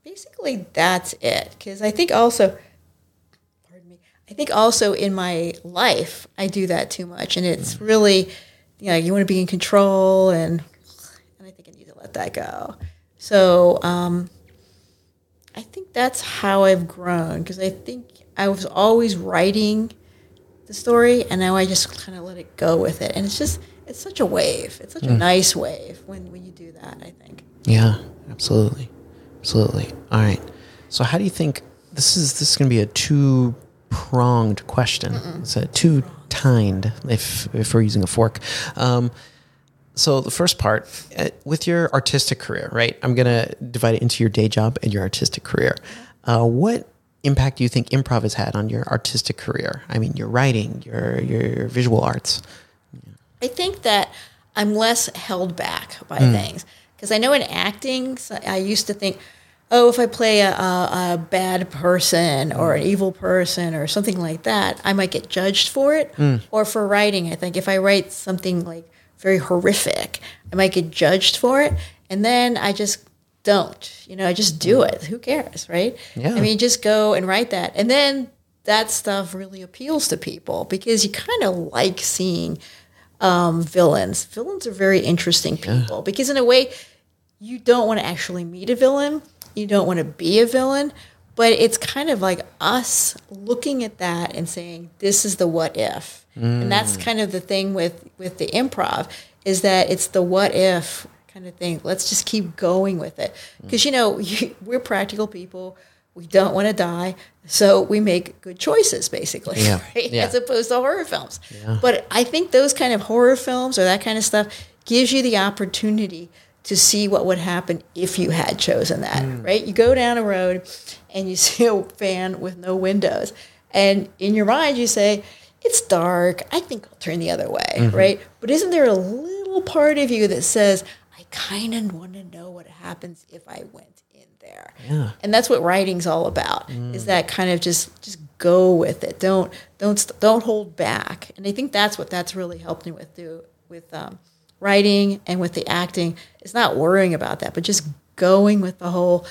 basically, that's it. Because I think also, pardon me, I think also in my life, I do that too much. And it's really, you know, you want to be in control and, and I think I need to let that go. So, um, I think that's how I've grown because I think I was always writing the story and now I just kind of let it go with it. And it's just, it's such a wave. It's such a nice wave when, when you do that, I think. Yeah, absolutely, absolutely. All right. So, how do you think this is? This is going to be a two pronged question. It's a two tined if if we're using a fork. Um, so the first part uh, with your artistic career, right? I'm gonna divide it into your day job and your artistic career. Uh, what impact do you think improv has had on your artistic career? I mean, your writing, your your visual arts. I think that I'm less held back by mm. things because I know in acting, I used to think, oh, if I play a, a, a bad person mm. or an evil person or something like that, I might get judged for it. Mm. Or for writing, I think if I write something like very horrific, I might get judged for it. And then I just don't, you know, just do it. Who cares, right? Yeah. I mean, just go and write that. And then that stuff really appeals to people because you kind of like seeing um, villains. Villains are very interesting people because, in a way, you don't want to actually meet a villain. You don't want to be a villain, but it's kind of like us looking at that and saying, "This is the what if," and that's kind of the thing with with the improv is that it's the what if kind of thing. Let's just keep going with it because you know you, we're practical people. We don't want to die, so we make good choices, basically, Yeah. right? Yeah. As opposed to horror films. But I think those kind of horror films or that kind of stuff gives you the opportunity to see what would happen if you had chosen that, mm. right? You go down a road and you see a van with no windows, and in your mind you say, "It's dark. I think I'll turn the other way," mm-hmm. right? But isn't there a little part of you that says, "I kind of want to know what happens if I went in there"? Yeah. and that's what writing's all about is that kind of just just go with it don't don't don't hold back and i think that's what that's really helped me with do with um, writing and with the acting is not worrying about that, but just going with the whole,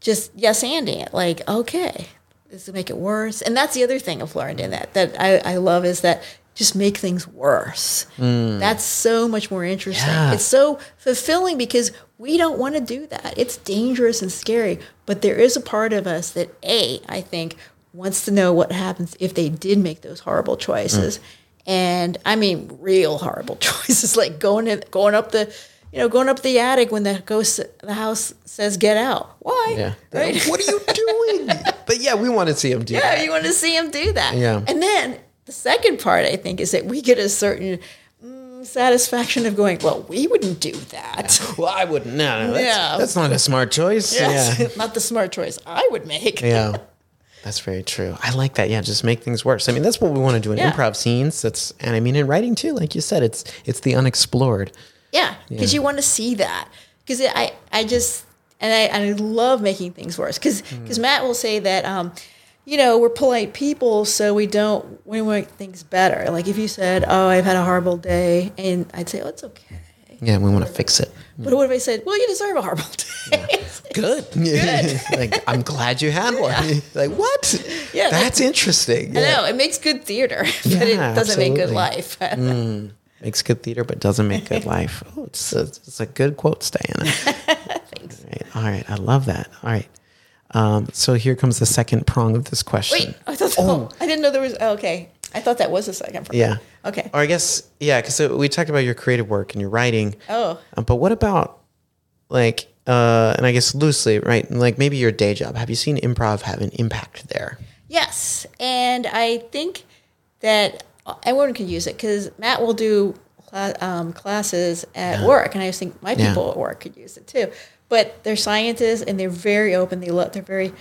just yes anding it. Like, okay, this will make it worse. And that's the other thing I've learned in that that I, I love is that just make things worse. Mm. That's so much more interesting. Yeah. It's so fulfilling because we don't want to do that. It's dangerous and scary. But there is a part of us that A, I think, wants to know what happens if they did make those horrible choices. Mm. And I mean real horrible choices, like going in, going up the you know, going up the attic when the ghost the house says get out. Why? Yeah. Right? What are you doing? but yeah, we want to see him do Yeah, that. you want to see him do that. Yeah. And then the second part, I think, is that we get a certain mm, satisfaction of going, well, we wouldn't do that. Well, I wouldn't. No, no, that's, Yeah. that's not a smart choice. Yes. Yeah. Not the smart choice I would make. Yeah. That's very true. I like that. Yeah, just make things worse. I mean, that's what we want to do in Yeah. improv scenes. That's and I mean in writing too. Like you said, it's it's the unexplored. Yeah, because you want to see that. Because I, I just, and I, I love making things worse. Because Mm. Matt will say that, um, you know, we're polite people, so we don't, we make things better. Like if you said, oh, I've had a horrible day, and I'd say, oh, it's okay. Yeah, we want to fix it. But what if I said, well, you deserve a horrible day? Good. like I'm glad you had one. like what? Yeah, that's interesting. I know, it makes good theater, but Yeah, it doesn't make good absolutely. life. Mm. Makes good theater, but doesn't make good life. Oh, it's a, it's a good quote, Diana. Thanks. All right. All right. I love that. All right. Um, so here comes the second prong of this question. Wait, I thought, oh, I didn't know there was, oh, okay. I thought that was a second. part. Yeah. Okay. Or I guess yeah, because we talked about your creative work and your writing. Oh. Uh, but what about like uh, and I guess loosely, right? Like maybe your day job. Have you seen improv have an impact there? Yes, and I think that everyone can use it because Matt will do um, classes at work, and I just think my Yeah. people at work could use it too. But they're scientists, and they're very open. They love. They're very.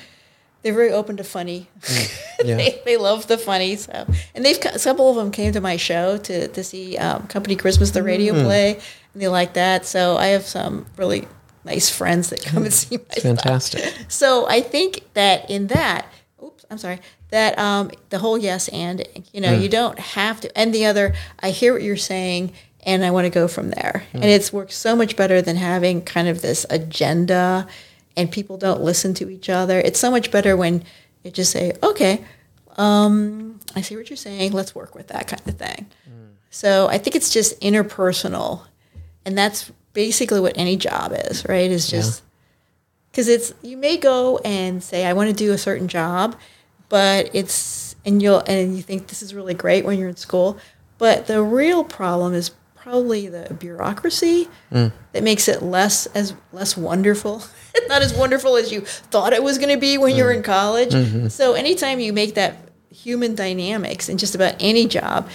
They're very open to funny. Mm. Yeah. they, they love the funny. So, and they've a couple of them came to my show to to see um, Company Christmas, the radio Mm. play, and they like that. So I have some really nice friends that come and see my stuff. Fantastic. So I think that in that, oops, I'm sorry, that um, the whole yes and, you know, you don't have to, and the other, I hear what you're saying and I want to go from there. And it's worked so much better than having kind of this agenda and people don't listen to each other. It's so much better when you just say, okay, um, I see what you're saying. Let's work with that kind of thing. So I think it's just interpersonal. And that's basically what any job is, right? Is just because it's you may go and say I want to do a certain job, but it's and you'll and you think this is really great when you're in school, but the real problem is probably the bureaucracy that makes it less as less wonderful. Not as wonderful as you thought it was going to be when you were in college. So anytime you make that human dynamics in just about any job,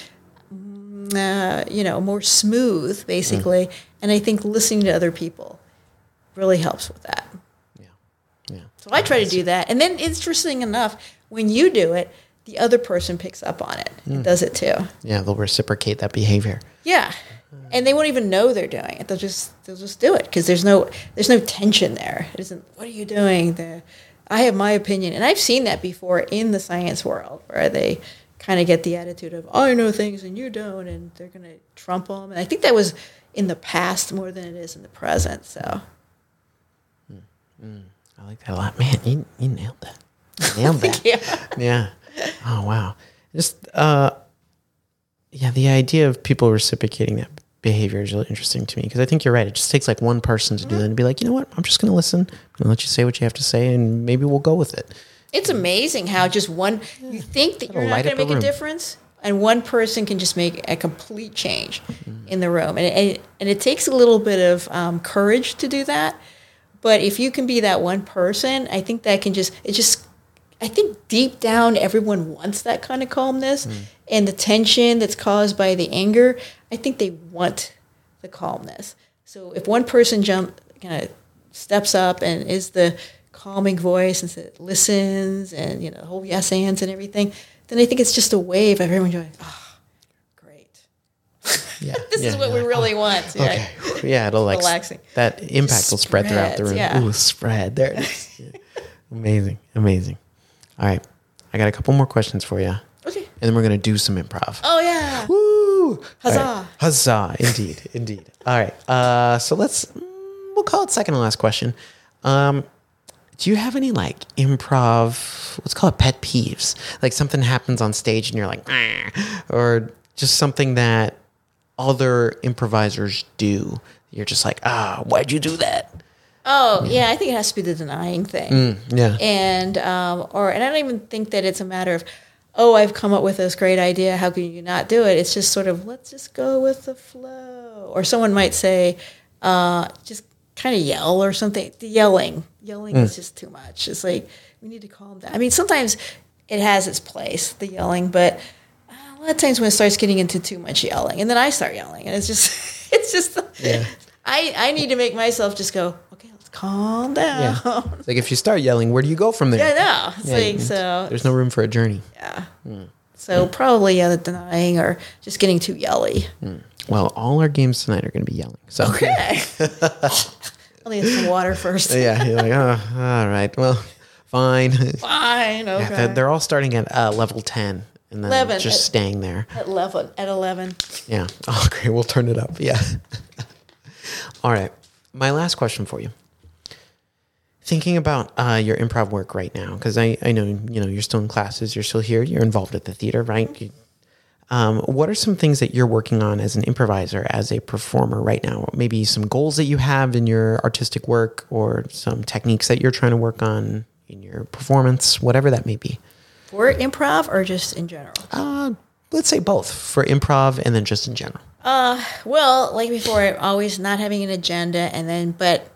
uh, you know, more smooth, basically. And I think listening to other people really helps with that. Yeah. Yeah. So I try to do that. And then, interesting enough, when you do it, the other person picks up on it and does it too. Yeah. They'll reciprocate that behavior. Yeah. And they won't even know they're doing it. They'll just they'll just do it because there's no there's no tension there. It isn't. What are you doing? The I have my opinion, and I've seen that before in the science world where they kind of get the attitude of I know things and you don't, and they're going to trump them. And I think that was in the past more than it is in the present. So I like that a lot. Man, you, you nailed that. You nailed that. yeah, yeah. Oh wow. Just uh yeah, the idea of people reciprocating that behavior is really interesting to me because I think you're right. It just takes like one person to do that and be like, you know what, I'm just gonna listen. I'm let you say what you have to say and maybe we'll go with it. it's amazing how just one you think that you're not going to a make a difference, and one person can just make a complete change in the room, and it, and it takes a little bit of um, courage to do that. But if you can be that one person, I think that can just it just I think deep down everyone wants that kind of calmness and the tension that's caused by the anger. I think they want the calmness. So if one person jump kind of steps up and is the calming voice and says, listens and you know the whole yes ands and everything, then I think it's just a wave of everyone going, oh, great. Yeah. This is what yeah. we really want. Yeah. Okay. Yeah, it'll like Relaxing. that impact will spread throughout the room. yeah. Ooh, spread. There it is. Yeah. amazing. Amazing. All right. I got a couple more questions for you. Okay, and then we're gonna do some improv. Oh yeah. Woo! Woo! Huzzah. All right. Huzzah! Indeed, indeed. All right. Uh, so let's mm, we'll call it second and last question. Um, do you have any like improv? Let's call it pet peeves. Like something happens on stage and you're like, "Ah," or just something that other improvisers do. You're just like, ah, why'd you do that? Oh yeah, I think it has to be the denying thing. Yeah. and um, or and I don't even think that it's a matter of oh I've come up with this great idea how can you not do it? It's just sort of let's just go with the flow. Or someone might say uh, just kind of yell or something. The yelling. Yelling is just too much. It's like we need to calm down. I mean sometimes it has its place the yelling but uh, a lot of times when it starts getting into too much yelling and then I start yelling and it's just it's just I I need to make myself just go calm down Yeah. It's like if you start yelling, where do you go from there? I know. It's Yeah, like so. There's no room for a journey. Yeah. So probably yeah, the denying or just getting too yelly. Well, all our games tonight are going to be yelling. So Okay. I'll need some water first. yeah, you're like, oh, all right, well, fine. Fine. Okay. They're, they're all starting at uh, level ten, and then 11. just staying there. at eleven. At eleven. Yeah. Okay. We'll turn it up. Yeah. all right. My last question for you. Thinking about uh, your improv work right now, because I, I know you know you're still in classes, you're still here, you're involved at the theater, right? You- um, what are some things that you're working on as an improviser, as a performer right now? Maybe some goals that you have in your artistic work, or some techniques that you're trying to work on in your performance, whatever that may be. For improv or just in general? Uh, let's say both for improv and then just in general. Well, like before, always not having an agenda, and then but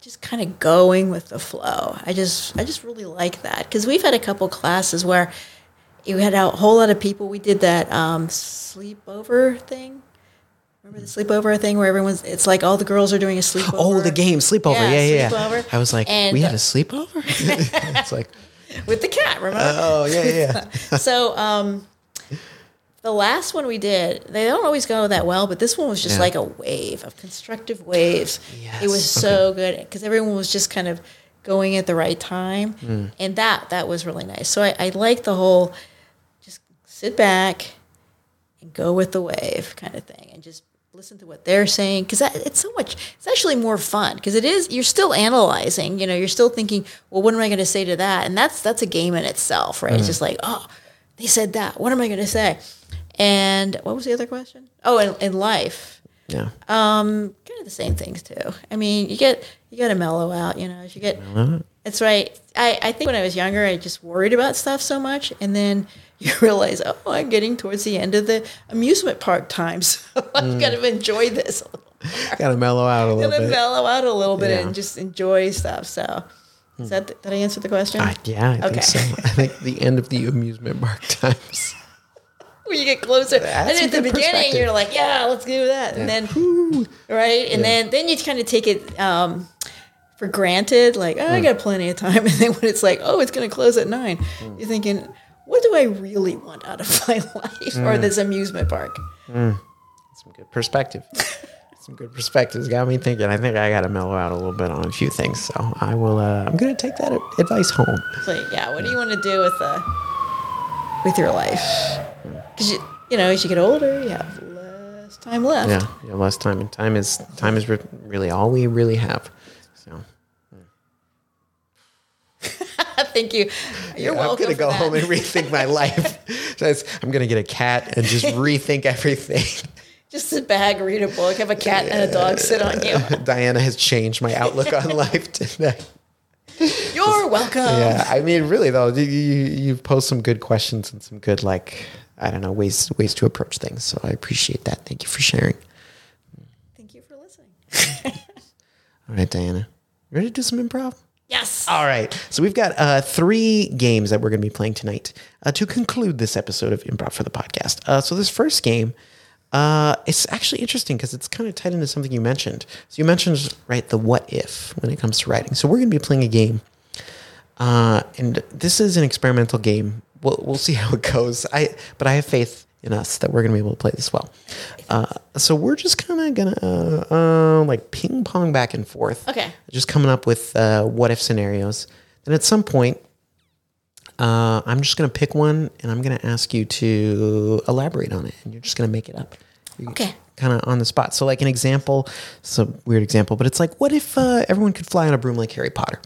just kind of going with the flow. I just I just really like that because we've had a couple classes where you had a whole lot of people. We did that um, sleepover thing. Remember the sleepover thing where everyone's? It's like all the girls are doing a sleepover. Oh, the game sleepover. Yeah, Yeah, yeah, yeah. I was like, And we had a sleepover. it's like, with the cat. Remember? oh yeah, yeah. yeah. so um, the last one we did, they don't always go that well, but this one was just Yeah. like a wave of constructive waves. Yes, It was so good because everyone was just kind of going at the right time, Hmm. and that that was really nice. So I, I like the whole just sit back and go with the wave kind of thing, and just listen to what they're saying because it's so much. It's actually more fun because it is. You're still analyzing. You know, you're still thinking, well, what am I going to say to that? And that's that's a game in itself, right? It's just like, oh, they said that. What am I going to say? And what was the other question? Oh, in, in life, yeah. Um, kind of the same things too. I mean, you get you got to mellow out. You know, as you get. That's right. I, I think when I was younger, I just worried about stuff so much, and then you realize, oh, I'm getting towards the end of the amusement park time, so I've got to mm. enjoy this a little. Got to mellow out a little Got to bit. mellow out a little bit Yeah. and just enjoy stuff. So, is hmm. that did I answer the question? I- yeah, I Okay. think so. I think the end of the amusement park times. When you get closer. That's and at the beginning, you're like, yeah, let's do that. And then, right? And then, then you kind of take it um, for granted, like, oh, Mm. I got plenty of time. And then when it's like, oh, it's going to close at nine, Mm. you're thinking, what do I really want out of my life or Mm. this amusement park? Some good perspective. Some good perspectives got me thinking. I think I got to mellow out a little bit on a few things. So I will. Uh, I'm going to take that advice home. Like, yeah, what do you want to do with uh, with your life? Because you, you know, as you get older, you have less time left. Yeah, yeah. Less time and time is time is re- really all we really have. So Thank you. You're welcome. I'm gonna go that. home and rethink my life. So I'm gonna get a cat and just rethink everything. Just sit back, read a book, have a cat and a dog sit on you. Diana has changed my outlook on life today. You're welcome. Yeah, I mean, really though, you, you you post some good questions and some good like I don't know ways ways to approach things. So I appreciate that. Thank you for sharing. Thank you for listening. All right, Diana, ready to do some improv? Yes. All right. So we've got uh, three games that we're going to be playing tonight uh, to conclude this episode of Improv for the podcast. Uh, so this first game, uh, it's actually interesting because it's kind of tied into something you mentioned. So you mentioned right the what if when it comes to writing. So we're going to be playing a game, uh, and this is an experimental game. We'll, we'll see how it goes. I but I have faith in us that we're going to be able to play this well. Uh, so we're just kind of gonna uh, uh, like ping pong back and forth Okay. just coming up with uh, what if scenarios. Then at some point, Uh, I'm just going to pick one and I'm going to ask you to elaborate on it. And you're just going to make it up. Okay. Kind of on the spot. So, like an example, it's a weird example, but it's like, what if uh, everyone could fly on a broom like Harry Potter?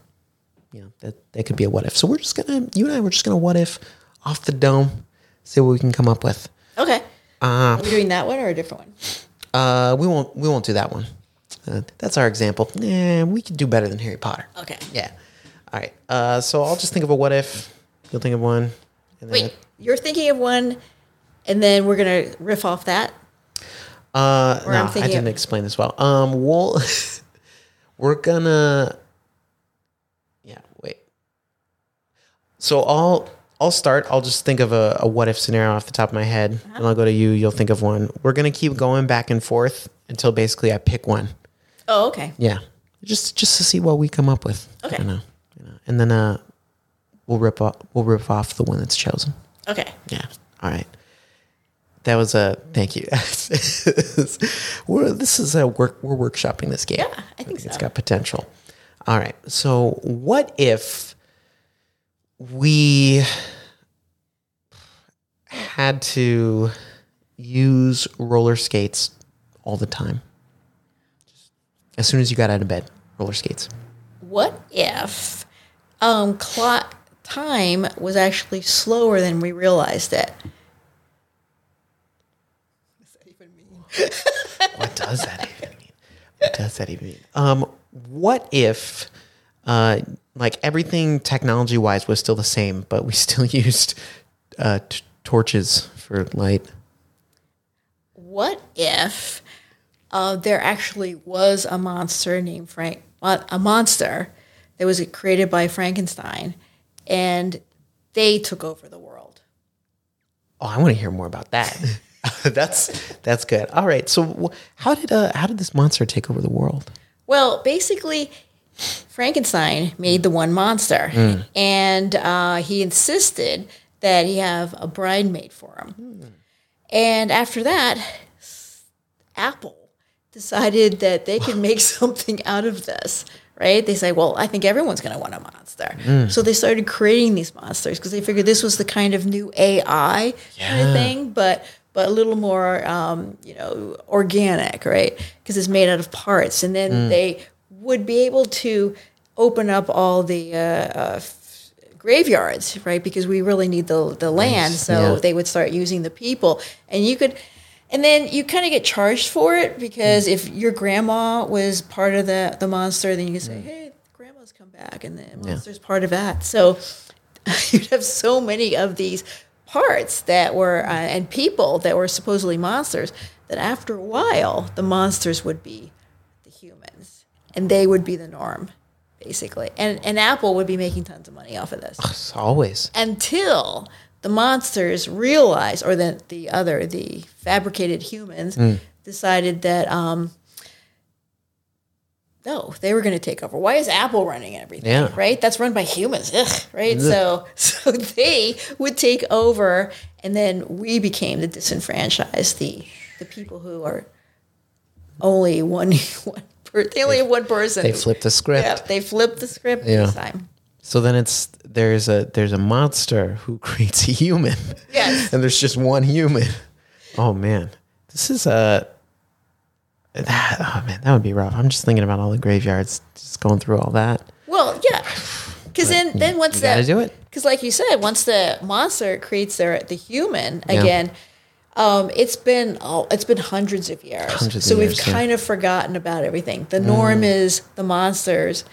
You know, that, that could be a what if. So, we're just going to, you and I, we're just going to what if off the dome, see what we can come up with. Okay. Are we doing that one or a different one? Uh, we won't, we won't do that one. Uh, that's our example. Yeah, we could do better than Harry Potter. Okay. Yeah. All right. Uh, so I'll just think of a what if. You'll think of one. And then Wait, you're thinking of one, and then we're gonna riff off that. Uh, Or no, I didn't of- explain this well. Um, we'll we're gonna yeah. Wait. So I'll I'll start. I'll just think of a, a what if scenario off the top of my head, Uh-huh. and I'll go to you. You'll think of one. We're gonna keep going back and forth until basically I pick one. Oh, okay. Yeah, just just to see what we come up with. Okay. You know, you know. and then uh, we'll rip off we'll rip off the one that's chosen. Okay. Yeah. All right. That was a thank you. we're, this is a work. We're workshopping this game. Yeah, I think It's so. got potential. All right. So, what if we had to use roller skates all the time? As soon as you got out of bed, roller skates. What if um, clock time was actually slower than we realized it? What does that even mean? What does that even mean? what does that even Um, what if, uh, like everything technology wise was still the same, but we still used uh, t- torches for light? What if uh, there actually was a monster named Frank, a monster that was created by Frankenstein, and they took over the world? Oh, I want to hear more about that. that's that's good. All right. So, how did uh, how did this monster take over the world? Well, basically, Frankenstein made the one monster, and uh, he insisted that he have a bride made for him. And after that, Apple decided that they could make something out of this. Right? They say, well, I think everyone's going to want a monster. So they started creating these monsters because they figured this was the kind of new AI kind of thing, but but a little more, um, you know, organic, right? Because it's made out of parts, and then they would be able to open up all the uh, uh, f- graveyards, right? Because we really need the the land, so yeah. they would start using the people, and you could. And then you kind of get charged for it because if your grandma was part of the, the monster, then you can say, hey, grandma's come back and the monster's part of that. So you'd have so many of these parts that were, uh, and people that were supposedly monsters, that after a while, the monsters would be and they would be the norm, basically. And, and Apple would be making tons of money off of this always. until the monsters realized, or the the other, the fabricated humans, Hmm. decided that um, no, they were going to take over. Why is Apple running everything? Yeah. Right, that's run by humans. Ugh, right, so so they would take over, and then we became the disenfranchised, the the people who are only one one. They only one person. They flipped the script. Yeah, they flipped the script Yeah. this time. So then it's there's a there's a monster who creates a human. Yes. and there's just one human. Oh man, this is a. That, oh man, that would be rough. I'm just thinking about all the graveyards, just going through all that. Well, yeah, because then then once you that gotta do it. because like you said, once the monster creates their the human again, um, it's been oh, it's been hundreds of years. Hundreds so of we've years, yeah. Mm. kind of forgotten about everything. The norm is the monsters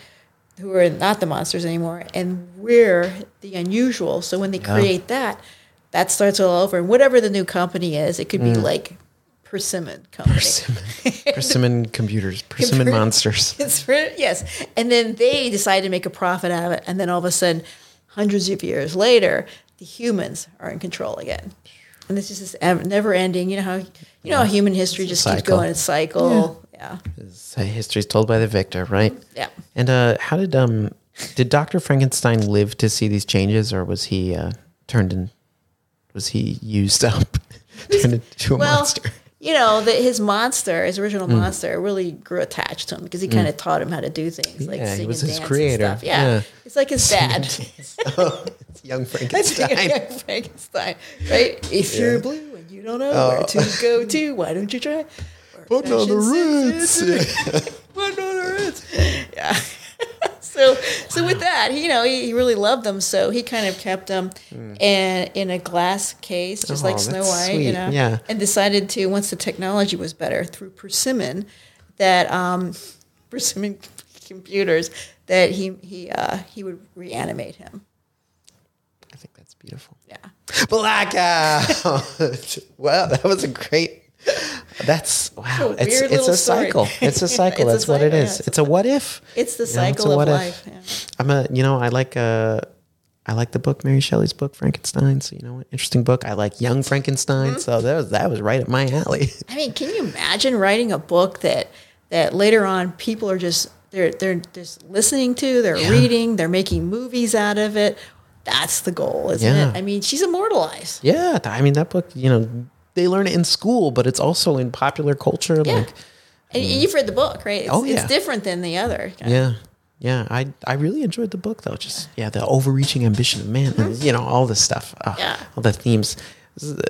who are not the monsters anymore, and we're the unusual. So when they create that, that starts all over. And whatever the new company is, it could be Mm. like Persimmon Company. Persimmon, persimmon computers, persimmon monsters. It's re- yes, and then they decide to make a profit out of it, and then all of a sudden, hundreds of years later, the humans are in control again, and it's just this ev- never-ending. You know how you know how human history just keeps going in cycle. Yeah, So history's told by the victor, right? yeah. And uh, how did um did Doctor Frankenstein live to see these changes, or was he uh, turned in? Was he used up, turned into a Well, monster? You know, that his monster, his original Hmm. monster, really grew attached to him because he kind of taught him how to do things like Yeah, he sing was and his dance creator. And stuff. Yeah. Yeah. it's like his dad. It's young Frankenstein. young Frankenstein, right? If you're blue and you don't know where to go to, why don't you try? Put on the roots. Put on the roots. Yeah. So, so with that, you know, he, he really loved them, so he kind of kept them in in a glass case, just Oh, like Snow White, you know. Yeah. And decided to once the technology was better through persimmon, that um, persimmon computers, that he he uh, he would reanimate him. I think that's beautiful. Yeah. Blackout. well, that was a great. That's wow. a It's weird it's little a cycle. It's a cycle. It's a That's what it cycle, is. yeah. It's a what if. It's the You know, it's a cycle of if. life. Yeah. I'm a you know I like uh I like the book Mary Shelley's book Frankenstein. So you know interesting book. I like Young Frankenstein. Mm-hmm. So that was that was right up my alley. I mean, can you imagine writing a book that that later on people are just they're they're just listening to, they're Yeah. reading, they're making movies out of it. That's the goal, isn't Yeah. it? I mean, she's immortalized. yeah, I mean that book. You know they learn it in school, but it's also in popular culture. Yeah. Like And you've read the book, right? It's, Oh, yeah. it's different than the other. Yeah. Yeah, I I really enjoyed the book though. Just yeah, the overreaching ambition of man, and, you know, all this stuff. Uh, Yeah. all the themes.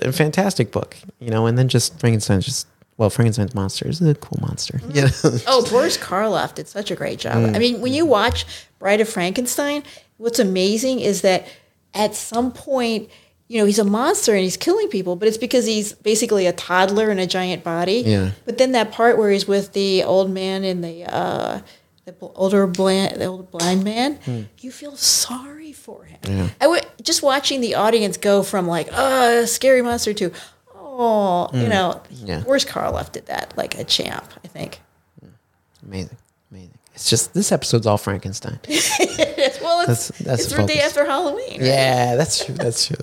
A fantastic book, you know. And then just Frankenstein's just well, Frankenstein's monster is a cool monster. You know, Oh, Boris Karloff did such a great job. Mm. I mean, when you watch Bride of Frankenstein, what's amazing is that at some point, you know, he's a monster and he's killing people, but it's because he's basically a toddler in a giant body. Yeah. But then that part where he's with the old man and the uh, the older blind, the old blind man, hmm. you feel sorry for him. I would just watching the audience go from like, oh, scary monster to, oh, you hmm. know, Yeah. Boris Karloff did that like a champ, I think. Hmm. amazing, amazing. It's just this episode's all Frankenstein. well, it's, That's- that's it's the the day after Halloween. right? yeah, that's true. That's true.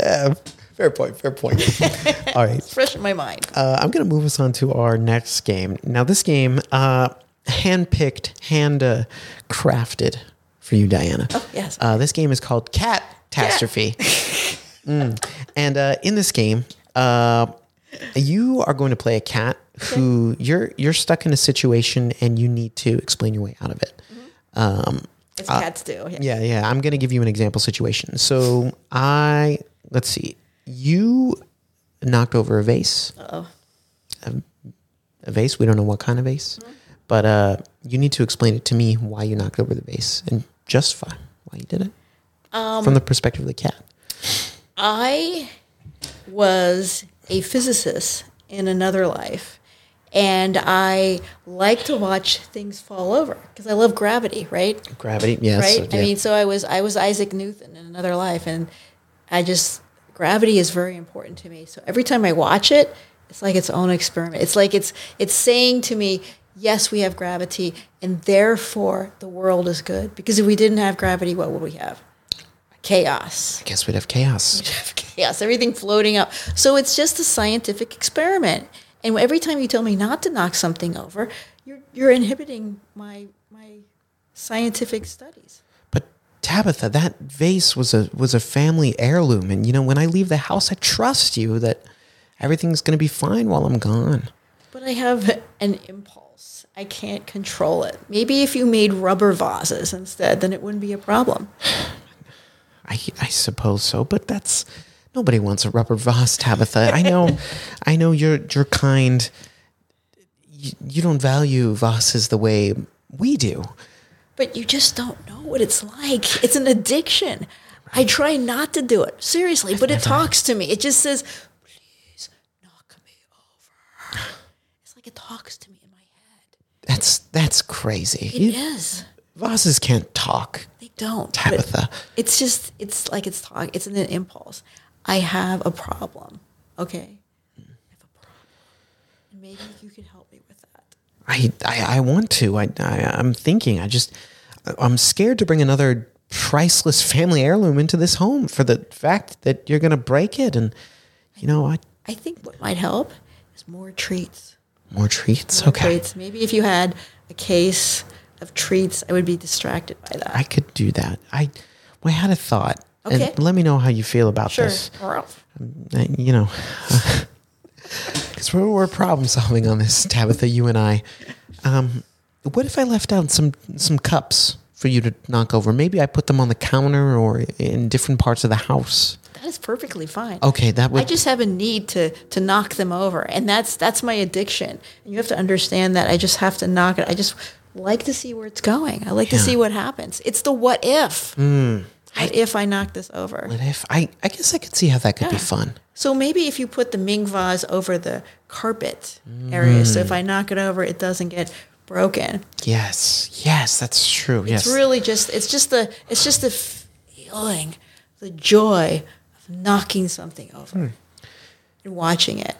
Yeah, fair point. Fair point. all right, Fresh in my mind. uh, I'm going to move us on to our next game. Now, this game, uh, handpicked, hand uh, crafted for you, Diana. Oh, yes. Uh, this game is called Cat Catastrophe. Mm. And uh, in this game, uh, you are going to play a cat who you're you're stuck in a situation and you need to explain your way out of it. Um, As cats do. Yeah. yeah, yeah. I'm going to give you an example situation. So I let's see. You knocked over a vase. Uh-oh. A, a vase. We don't know what kind of vase, but uh, you need to explain it to me why you knocked over the vase and justify why you did it from the perspective of the cat. I was a physicist in another life, and I like to watch things fall over because I love gravity, right? Gravity. Yes. right? yeah. I mean, so I was I was Isaac Newton in another life, and I just gravity is very important to me. So every time I watch it, it's like its own experiment. It's like it's it's saying to me, yes, we have gravity, and therefore the world is good. Because if we didn't have gravity, what would we have? Chaos. I guess we'd have chaos. We'd have Chaos. Everything floating up. So it's just a scientific experiment. And every time you tell me not to knock something over, you're you're inhibiting my my scientific studies. Tabitha, that vase was a was a family heirloom, and you know when I leave the house, I trust you that everything's going to be fine while I'm gone. But I have an impulse. I can't control it. Maybe if you made rubber vases instead, then it wouldn't be a problem. I I suppose so, but that's nobody wants a rubber vase, Tabitha. I know, I know you're you're kind. You, you don't value vases the way we do. But you just don't know what it's like. It's an addiction. I try not to do it. Seriously, but it talks to me. It just says, please knock me over. It's like it talks to me in my head. That's that's crazy. It You- is. vases can't talk, They don't. Tabitha. It's just, it's like it's talk. It's an impulse. I have a problem. Okay. I have a problem. Maybe you could help me with. I, I, I want to. I, I, I'm thinking. I just, I'm scared to bring another priceless family heirloom into this home for the fact that you're going to break it. And, you know, I, I think what might help is more treats. more treats. More okay. treats. Maybe if you had a case of treats, I would be distracted by that. I could do that. I, I had a thought. Okay. And let me know how you feel about sure. this. Or- Uh, You know, because we're, we're problem solving on this, Tabitha. You and I. Um, what if I left out some some cups for you to knock over? Maybe I put them on the counter or in different parts of the house. That is perfectly fine. Okay, that would. I just have a need to to knock them over, and that's that's my addiction. And you have to understand that I just have to knock it. I just like to see where it's going. I like to see what happens. It's the what if. What if I knock this over? what if I? I guess I could see how that could be fun. So maybe if you put the Ming vase over the carpet area, so if I knock it over, it doesn't get broken. Yes, yes, that's true. yes, It's really just it's just the it's just the feeling, the joy of knocking something over Hmm. and watching it.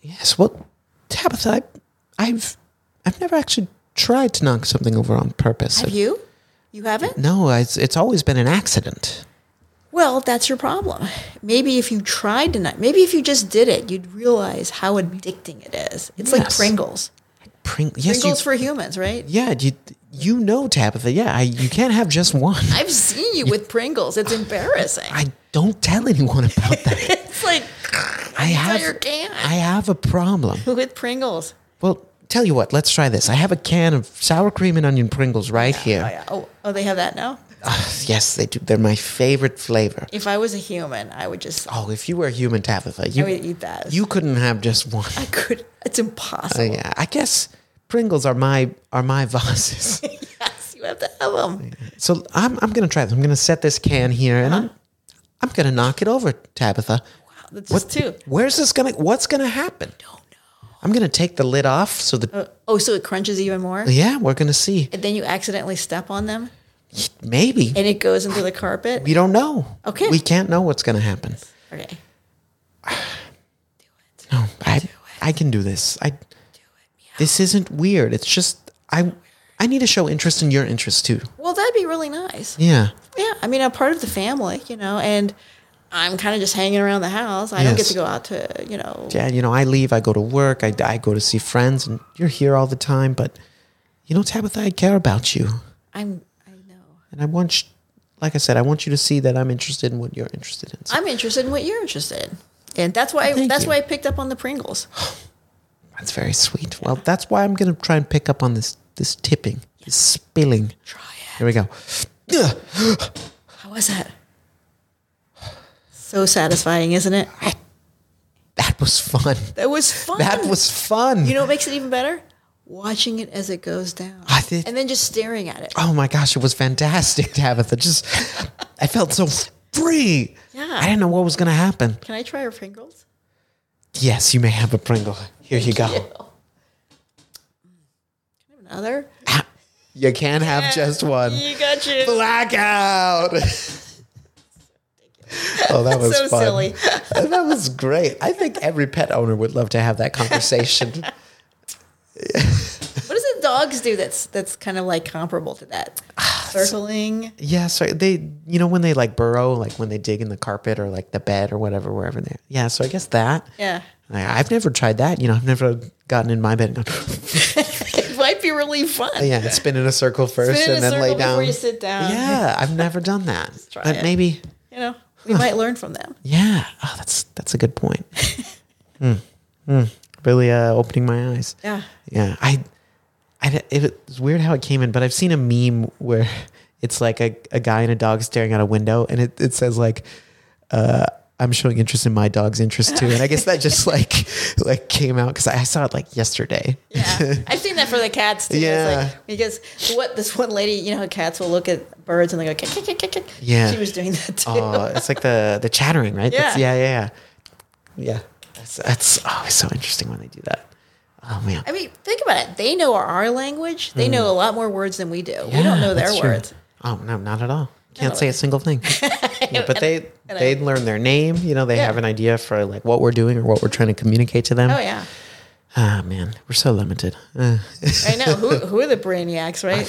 yes. Well, Tabitha, I, I've I've never actually tried to knock something over on purpose. Have you? You haven't? No, it's it's always been an accident. Well, that's your problem. Maybe if you tried to not, maybe if you just did it, you'd realize how addicting it is. It's like Pringles. Pring- yes, Pringles you, for humans, right? yeah, you you know Tabitha. Yeah, I, you can't have just one. I've seen you with Pringles. It's embarrassing. I don't tell anyone about that. it's like I have. I have a problem. with Pringles. Well, tell you what, let's try this. I have a can of sour cream and onion Pringles right Oh, here. yeah. oh, oh, they have that now? Yes, they do. They're my favorite flavor. If I was a human, I would just, Oh, if you were a human Tabitha, I you would eat that. you couldn't have just one. I could, it's impossible. Uh, yeah, I guess Pringles are my are my vases. yes, you have to have them. so I'm I'm gonna try this. I'm gonna set this can here, and I'm I'm gonna knock it over, Tabitha. Wow, That's What two. Where's this gonna? What's gonna happen? Don't I'm gonna take the lid off so that oh, oh, so it crunches even more? yeah, we're gonna see. And then you accidentally step on them Maybe and it goes into the carpet? we don't know. Okay. we can't know what's gonna happen. Okay. Do it. No, I I can do this. I do it. Yeah. this isn't weird. It's just I I need to show interest in your interest too. Well, that'd be really nice. Yeah. Yeah. I mean, I'm part of the family, you know, and I'm kind of just hanging around the house. I don't get to go out to, you know, Yeah, you know, I leave, I go to work, I, I go to see friends, and you're here all the time. But, you know, Tabitha, I care about you. I'm, I know. And I want, sh- like I said, I want you to see that I'm interested in what you're interested in. So I'm interested in what you're interested in. And that's why oh, Thank that's you. why I picked up on the Pringles. that's very sweet. Well, that's why I'm going to try and pick up on this this tipping, this spilling. Try it. Here we go. How was that? So satisfying, isn't it? That was fun. That was fun. That was fun. You know what makes it even better? Watching it as it goes down. I did- And then just staring at it. oh my gosh, it was fantastic, Tabitha. Just, I felt so free. Yeah. I didn't know what was going to happen. Can I try your Pringles? Yes, you may have a Pringle. Here you go. Can I have another? Ah, you can't have just one. You got you. Blackout. oh, that was So fun. silly. that was great. I think every pet owner would love to have that conversation. What does the dogs do that's that's kind of like comparable to that? Circling. yeah, so they, you know, when they like burrow, like when they dig in the carpet or like the bed or whatever, wherever they. Yeah, so I guess that. Yeah. I've never tried that. You know, I've never gotten in my bed and gone, It might be really fun. yeah, spin in a circle first Spin and then lay down. before you sit down. Yeah, I've never done that. try but it. maybe, You know, we might learn from them. yeah. Oh, that's that's a good point. Hmm. Hmm. Really uh, opening my eyes. Yeah. Yeah, I, I, it was weird how it came in, but I've seen a meme where it's like a, a guy and a dog staring out a window, and it, it says like, uh, "I'm showing interest in my dog's interest too," and I guess that just like like came out because I saw it like yesterday. Yeah, I've seen that for the cats too. Yeah. Like, because what this one lady, you know, how cats will look at birds and they go, kick, kick, kick, kick, kick. Yeah. She was doing that too. Oh, it's like the the chattering, right? That's- Yeah. yeah, yeah, yeah. Yeah, that's that's always so interesting when they do that. Oh man, I mean, think about it. They know our language. They know a lot more words than we do. we Hmm. Don't know their that's true. words. Oh no, not at all. Can't say a single thing. Yeah, but they and they learn their name. You know, they Yeah. have an idea for like what we're doing or what we're trying to communicate to them. Oh yeah, Ah man, we're so limited. Uh, I know. Who who are the brainiacs, right?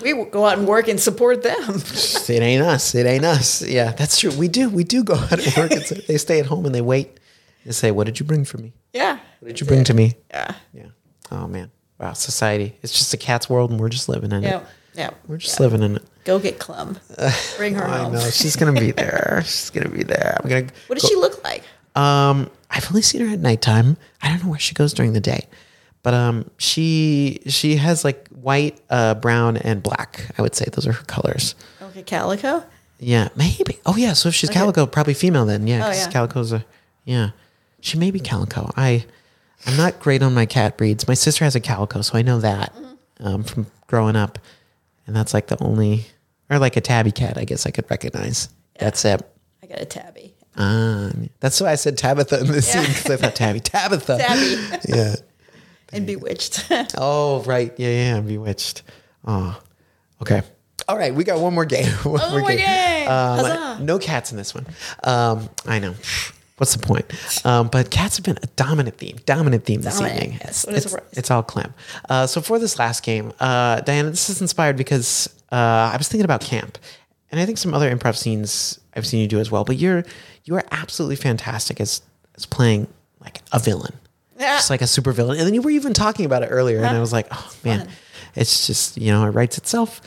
we go out and work and support them. it ain't us. It ain't us. Yeah, that's true. We do. We do go out and work. And say- they stay at home and they wait. and say, "What did you bring for me? yeah. What did you bring to me?" Yeah. Yeah. Oh man. Wow. Society. It's just a cat's world, and we're just living in Yeah. it. Yeah. We're just living in it. Go get Clum. Bring her I home. know she's gonna be there. She's gonna be there. I'm gonna. What does she look like? Um, I've only seen her at nighttime. I don't know where she goes during the day, but um, she she has like white, uh, brown, and black. I would say those are her colors. Okay, calico. Yeah, maybe. Oh yeah, so if she's calico, probably female then. Yeah, Oh, yeah. calico's a yeah. She may be calico. I I'm not great on my cat breeds. My sister has a calico, so I know that Mm-hmm. um, from growing up, and that's like the only or like a tabby cat. I guess I could recognize. That's it. I got a tabby. Um, that's why I said Tabitha in the scene because I thought Tabby, Tabitha, Tabby yeah. and bewitched. Oh right, yeah, yeah. Bewitched. Oh, okay. All right, we got one more game. One One more game. Um, no cats in this one. Um, I know. What's the point? Um, but cats have been a dominant theme. Dominant theme this Dominant, evening. yes. Is it's, it's all clam. Uh, so for this last game, uh, Diana, this is inspired because uh, I was thinking about camp, and I think some other improv scenes I've seen you do as well. But you're you are absolutely fantastic as as playing like a villain, Yeah. just like a super villain. And then you were even talking about it earlier, and I was like, oh man, it's just you know it writes itself.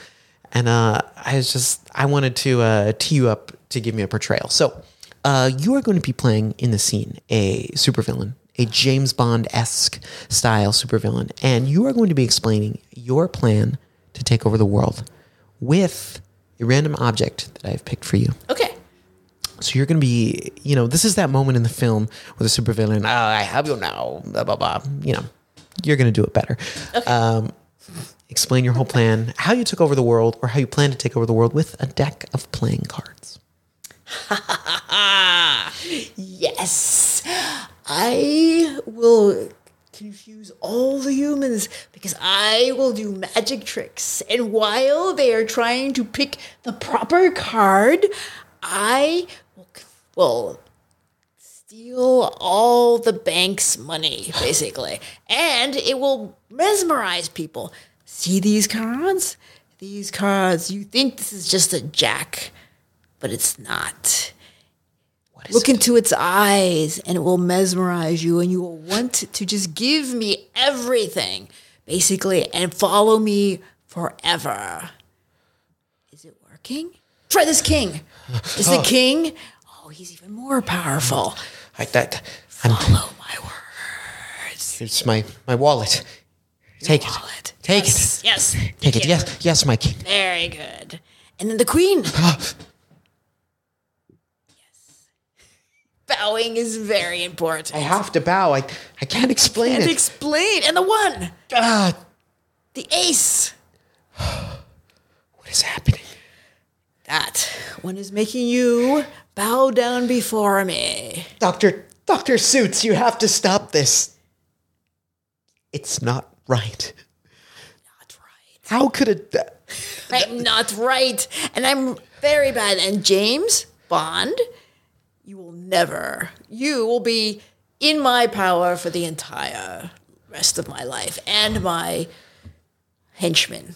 And uh, I was just I wanted to uh, tee you up to give me a portrayal. So uh, you are going to be playing in the scene a supervillain, a James Bond esque style supervillain, and you are going to be explaining your plan to take over the world with a random object that I've picked for you. okay. So you're going to be, you know, this is that moment in the film where the supervillain, oh, I have you now, blah, blah, blah. You know, you're going to do it better. Um, explain your whole plan, how you took over the world, or how you plan to take over the world with a deck of playing cards. Yes. I will confuse all the humans because I will do magic tricks. And while they are trying to pick the proper card, I will, steal all the bank's money, basically. and it will mesmerize people. See these cards? These cards, you think this is just a jack, but it's not. What is Look it? into its eyes and it will mesmerize you, and you will want to just give me everything, basically, and follow me forever. Is it working? Try this king. Is the oh. king? Oh, he's even more powerful. I, that, I'm, Follow my words. it's my, my wallet. Take it. Wallet. Take yes, it. Yes. Take it. Yes, yes, my king. Very good. And then the queen. Bowing is very important. I have to bow. I, I can't explain Can't it. explain. And the one, ah, the ace. what is happening? That one is making you bow down before me. Doctor, Doctor Suits, you have to stop this. It's not right. Not right. How could it? I'm not right. And I'm very bad. And James Bond, you will never, you will be in my power for the entire rest of my life and my henchmen.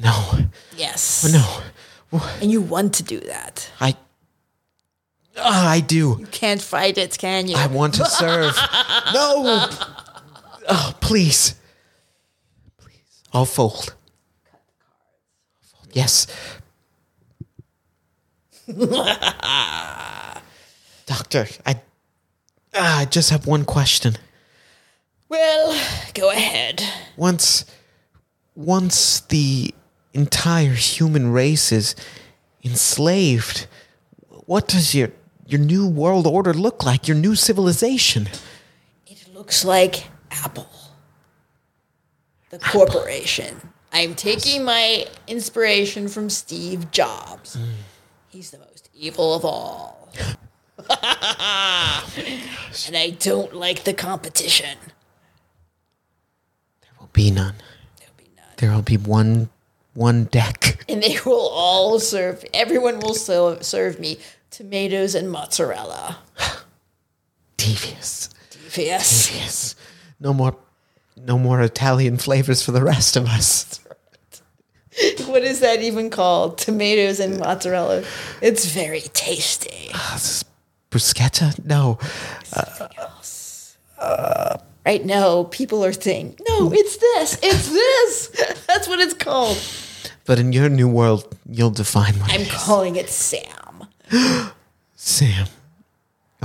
No, Yes. no. And you want to do that. I. Ah, I do. You can't fight it, can you? I want to serve. no. Oh, please. Please. I'll fold. Fold. Yes. Doctor, I. ah, I just have one question. well, go ahead. once once the entire human race is enslaved what does your your new world order look like your new civilization It looks like Apple, the corporation. I'm taking my inspiration from Steve Jobs. He's the most evil of all. and I don't like the competition. there will be none There'll be none. there will be one one deck And they will all serve, everyone will so, serve me tomatoes and mozzarella. devious Yes. devious no more no more italian flavors for the rest of us What is that even called? Tomatoes and mozzarella. It's very tasty. Ah, this is bruschetta no uh, Right now, people are saying, no, hmm. it's this, it's this. That's what it's called. but in your new world you'll define what I'm it is. calling it Sam. sam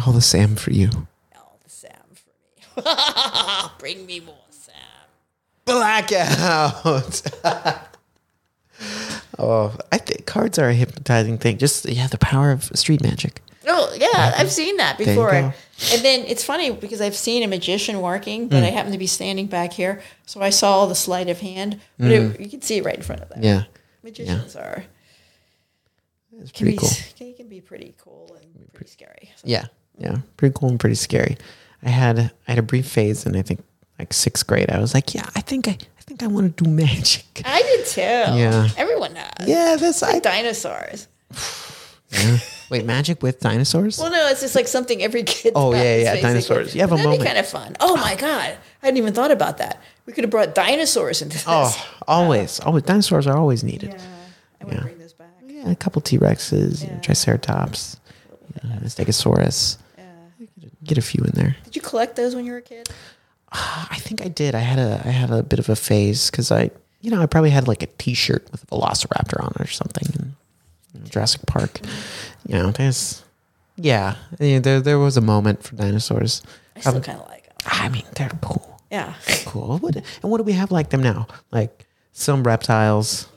all the sam for you All the Sam for me. Bring me more, Sam. Blackout. oh, I think cards are a hypnotizing thing. Just yeah, the power of street magic. Oh yeah, I've seen that before. And then it's funny because I've seen a magician working, but I mm. happen to be standing back here, so I saw the sleight of hand. But it, mm. you can see it right in front of them. Yeah, magicians are it's can pretty be cool. can, can be pretty cool and pretty scary. So, Yeah, yeah, pretty cool and pretty scary. I had I had a brief phase in I think like sixth grade. I was like, yeah, I think I I think I want to do magic. I did too. Yeah. everyone does. Yeah, that's I. Like dinosaurs. Wait, magic with dinosaurs? Well, no, it's just like something every kid. Oh, yeah, yeah, basically. dinosaurs. You have But a that'd moment. be kind of fun. Oh my god, I hadn't even thought about that. We could have brought dinosaurs into this. Oh, always, always. Dinosaurs are always needed. yeah, I want to bring this back. Oh, yeah, a couple T Rexes, Yeah. Triceratops, yeah, Stegosaurus. Yeah. Get a few in there. Did you collect those when you were a kid? Ah, I think I did. I had a I had a bit of a phase because I, you know, I probably had like a T-shirt with a Velociraptor on it or something in you know, Jurassic Park. You know, there's, yeah, yeah, there there was a moment for dinosaurs. I still kind of like them. I mean, they're cool, Yeah. cool. What, and what do we have like them now? Like some reptiles,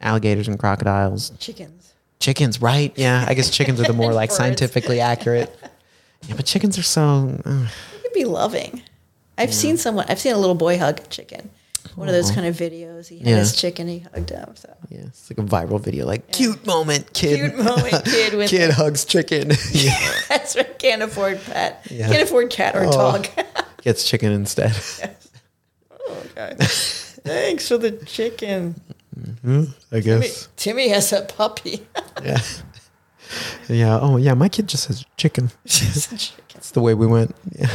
alligators and crocodiles, Chickens. chickens, right? Yeah, I guess chickens are the more like scientifically accurate. Yeah, but chickens are so. uh, It could be loving. I've seen someone. I've seen a little boy hug a chicken. One of those uh-huh. kind of videos. He had Yeah. his chicken. He hugged him. So Yeah, it's like a viral video, like cute moment, kid. Cute moment, kid with- kid hugs chicken. yeah. that's right. Can't afford pet. Yeah. Can't afford cat or Oh. dog. Gets chicken instead. oh, okay. Thanks for the chicken. Mm-hmm, I guess. Timmy has a puppy. Yeah. Yeah. Oh, yeah. My kid just has chicken. That's the way we went. Yeah.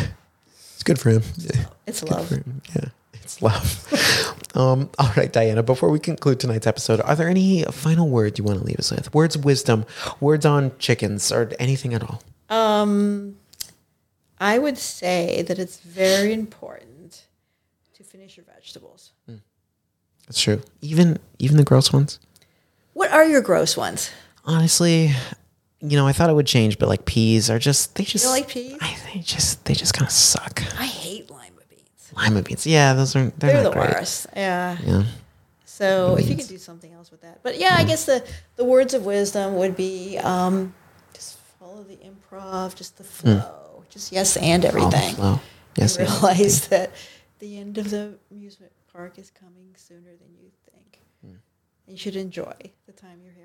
It's good for him. Yeah. it's love. for him. Yeah. It's love. um, all right, Diana, before we conclude tonight's episode, are there any final words you want to leave us with? Words of wisdom, words on chickens, or anything at all? Um, I would say that it's very important to finish your vegetables. That's true. Even even the gross ones. What are your gross ones? Honestly, you know, I thought it would change, but like peas are just they just don't like peas? I they just they just kind of suck. I hate lima beans. Lima beans, yeah, those are they're, They're the great. worst. Yeah. Yeah, So if you could do something else with that, but yeah, I guess the the words of wisdom would be um, just follow the improv, just the flow, just yes and everything. flow. Yes, and realize that the end of the amusement park is coming sooner than you think. Hmm. And you should enjoy the time you're here.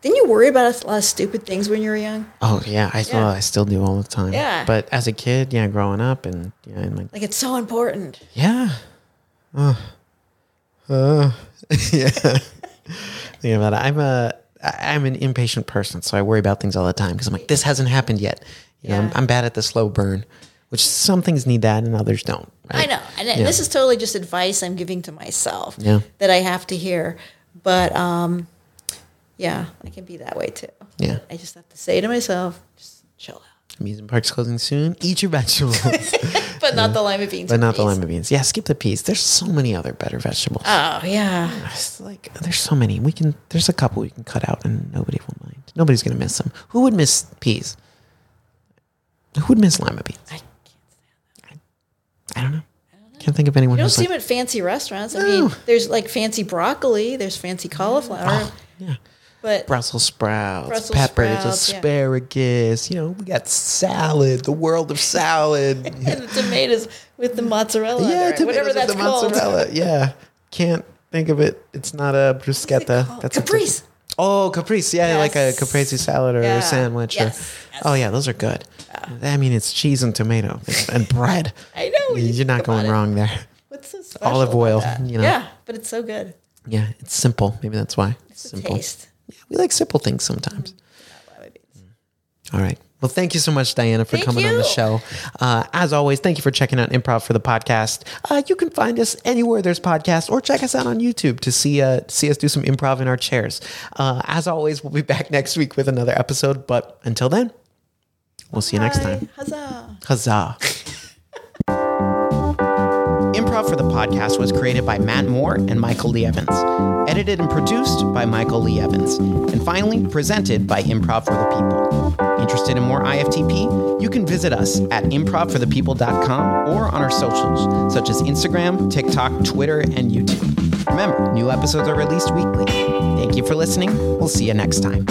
Didn't you worry about a lot of stupid things when you were young? Oh yeah, I still Yeah. I still do all the time. Yeah. but as a kid, yeah, growing up and yeah, and like Like it's so important. yeah, uh, uh, yeah. Think about it. I'm a I'm an impatient person, so I worry about things all the time because I'm like, this hasn't happened yet. You know, I'm, Yeah. I'm bad at the slow burn, which some things need that and others don't. I know, and Yeah. this is totally just advice I'm giving to myself Yeah. that I have to hear. But um, yeah, I can be that way too. Yeah. I just have to say to myself, just chill out. Amusement park's closing soon. Eat your vegetables, But not the lima beans. but not the lima beans. Yeah, skip the peas. There's so many other better vegetables. Oh yeah. It's like there's so many. We can there's a couple we can cut out and nobody will mind. Nobody's gonna miss them. Who would miss peas? Who would miss lima beans? I can't stand I don't know. Can't think of anyone You don't see like, them at fancy restaurants. I mean, there's like fancy broccoli, there's fancy cauliflower, oh, yeah. But Brussels sprouts, Brussels peppers, sprouts, yeah. asparagus. You know, we got salad, the world of salad. and the tomatoes with the mozzarella, yeah, whatever with that's the called. mozzarella. Yeah, can't think of it. It's not a bruschetta. That's Caprese. oh, caprese. Yeah, like a caprese salad or Yeah. a sandwich. Yes. Or, Yes. Oh yeah, those are good. I mean, it's cheese and tomato and bread. I know. You're not going it. wrong there. What's so special Olive about oil, that? you know. Yeah, but it's so good. Yeah, it's simple. Maybe that's why. It's simple. taste. Yeah, we like simple things sometimes. All right. Well, thank you so much, Diana, for Thank coming on the show. Uh, as always, thank you for checking out Improv for the podcast. Uh, you can find us anywhere there's podcasts, or check us out on YouTube to see uh, see us do some improv in our chairs. Uh, as always, we'll be back next week with another episode. But until then, we'll see you next time. Huzzah. Huzzah! Improv for the podcast was created by Matt Moore and Michael Lee Evans, edited and produced by Michael Lee Evans, and finally presented by Improv for the People. Interested in more IFTP? You can visit us at improvforthepeople.com or on our socials, such as Instagram, TikTok, Twitter, and YouTube. Remember, new episodes are released weekly. Thank you for listening. We'll see you next time.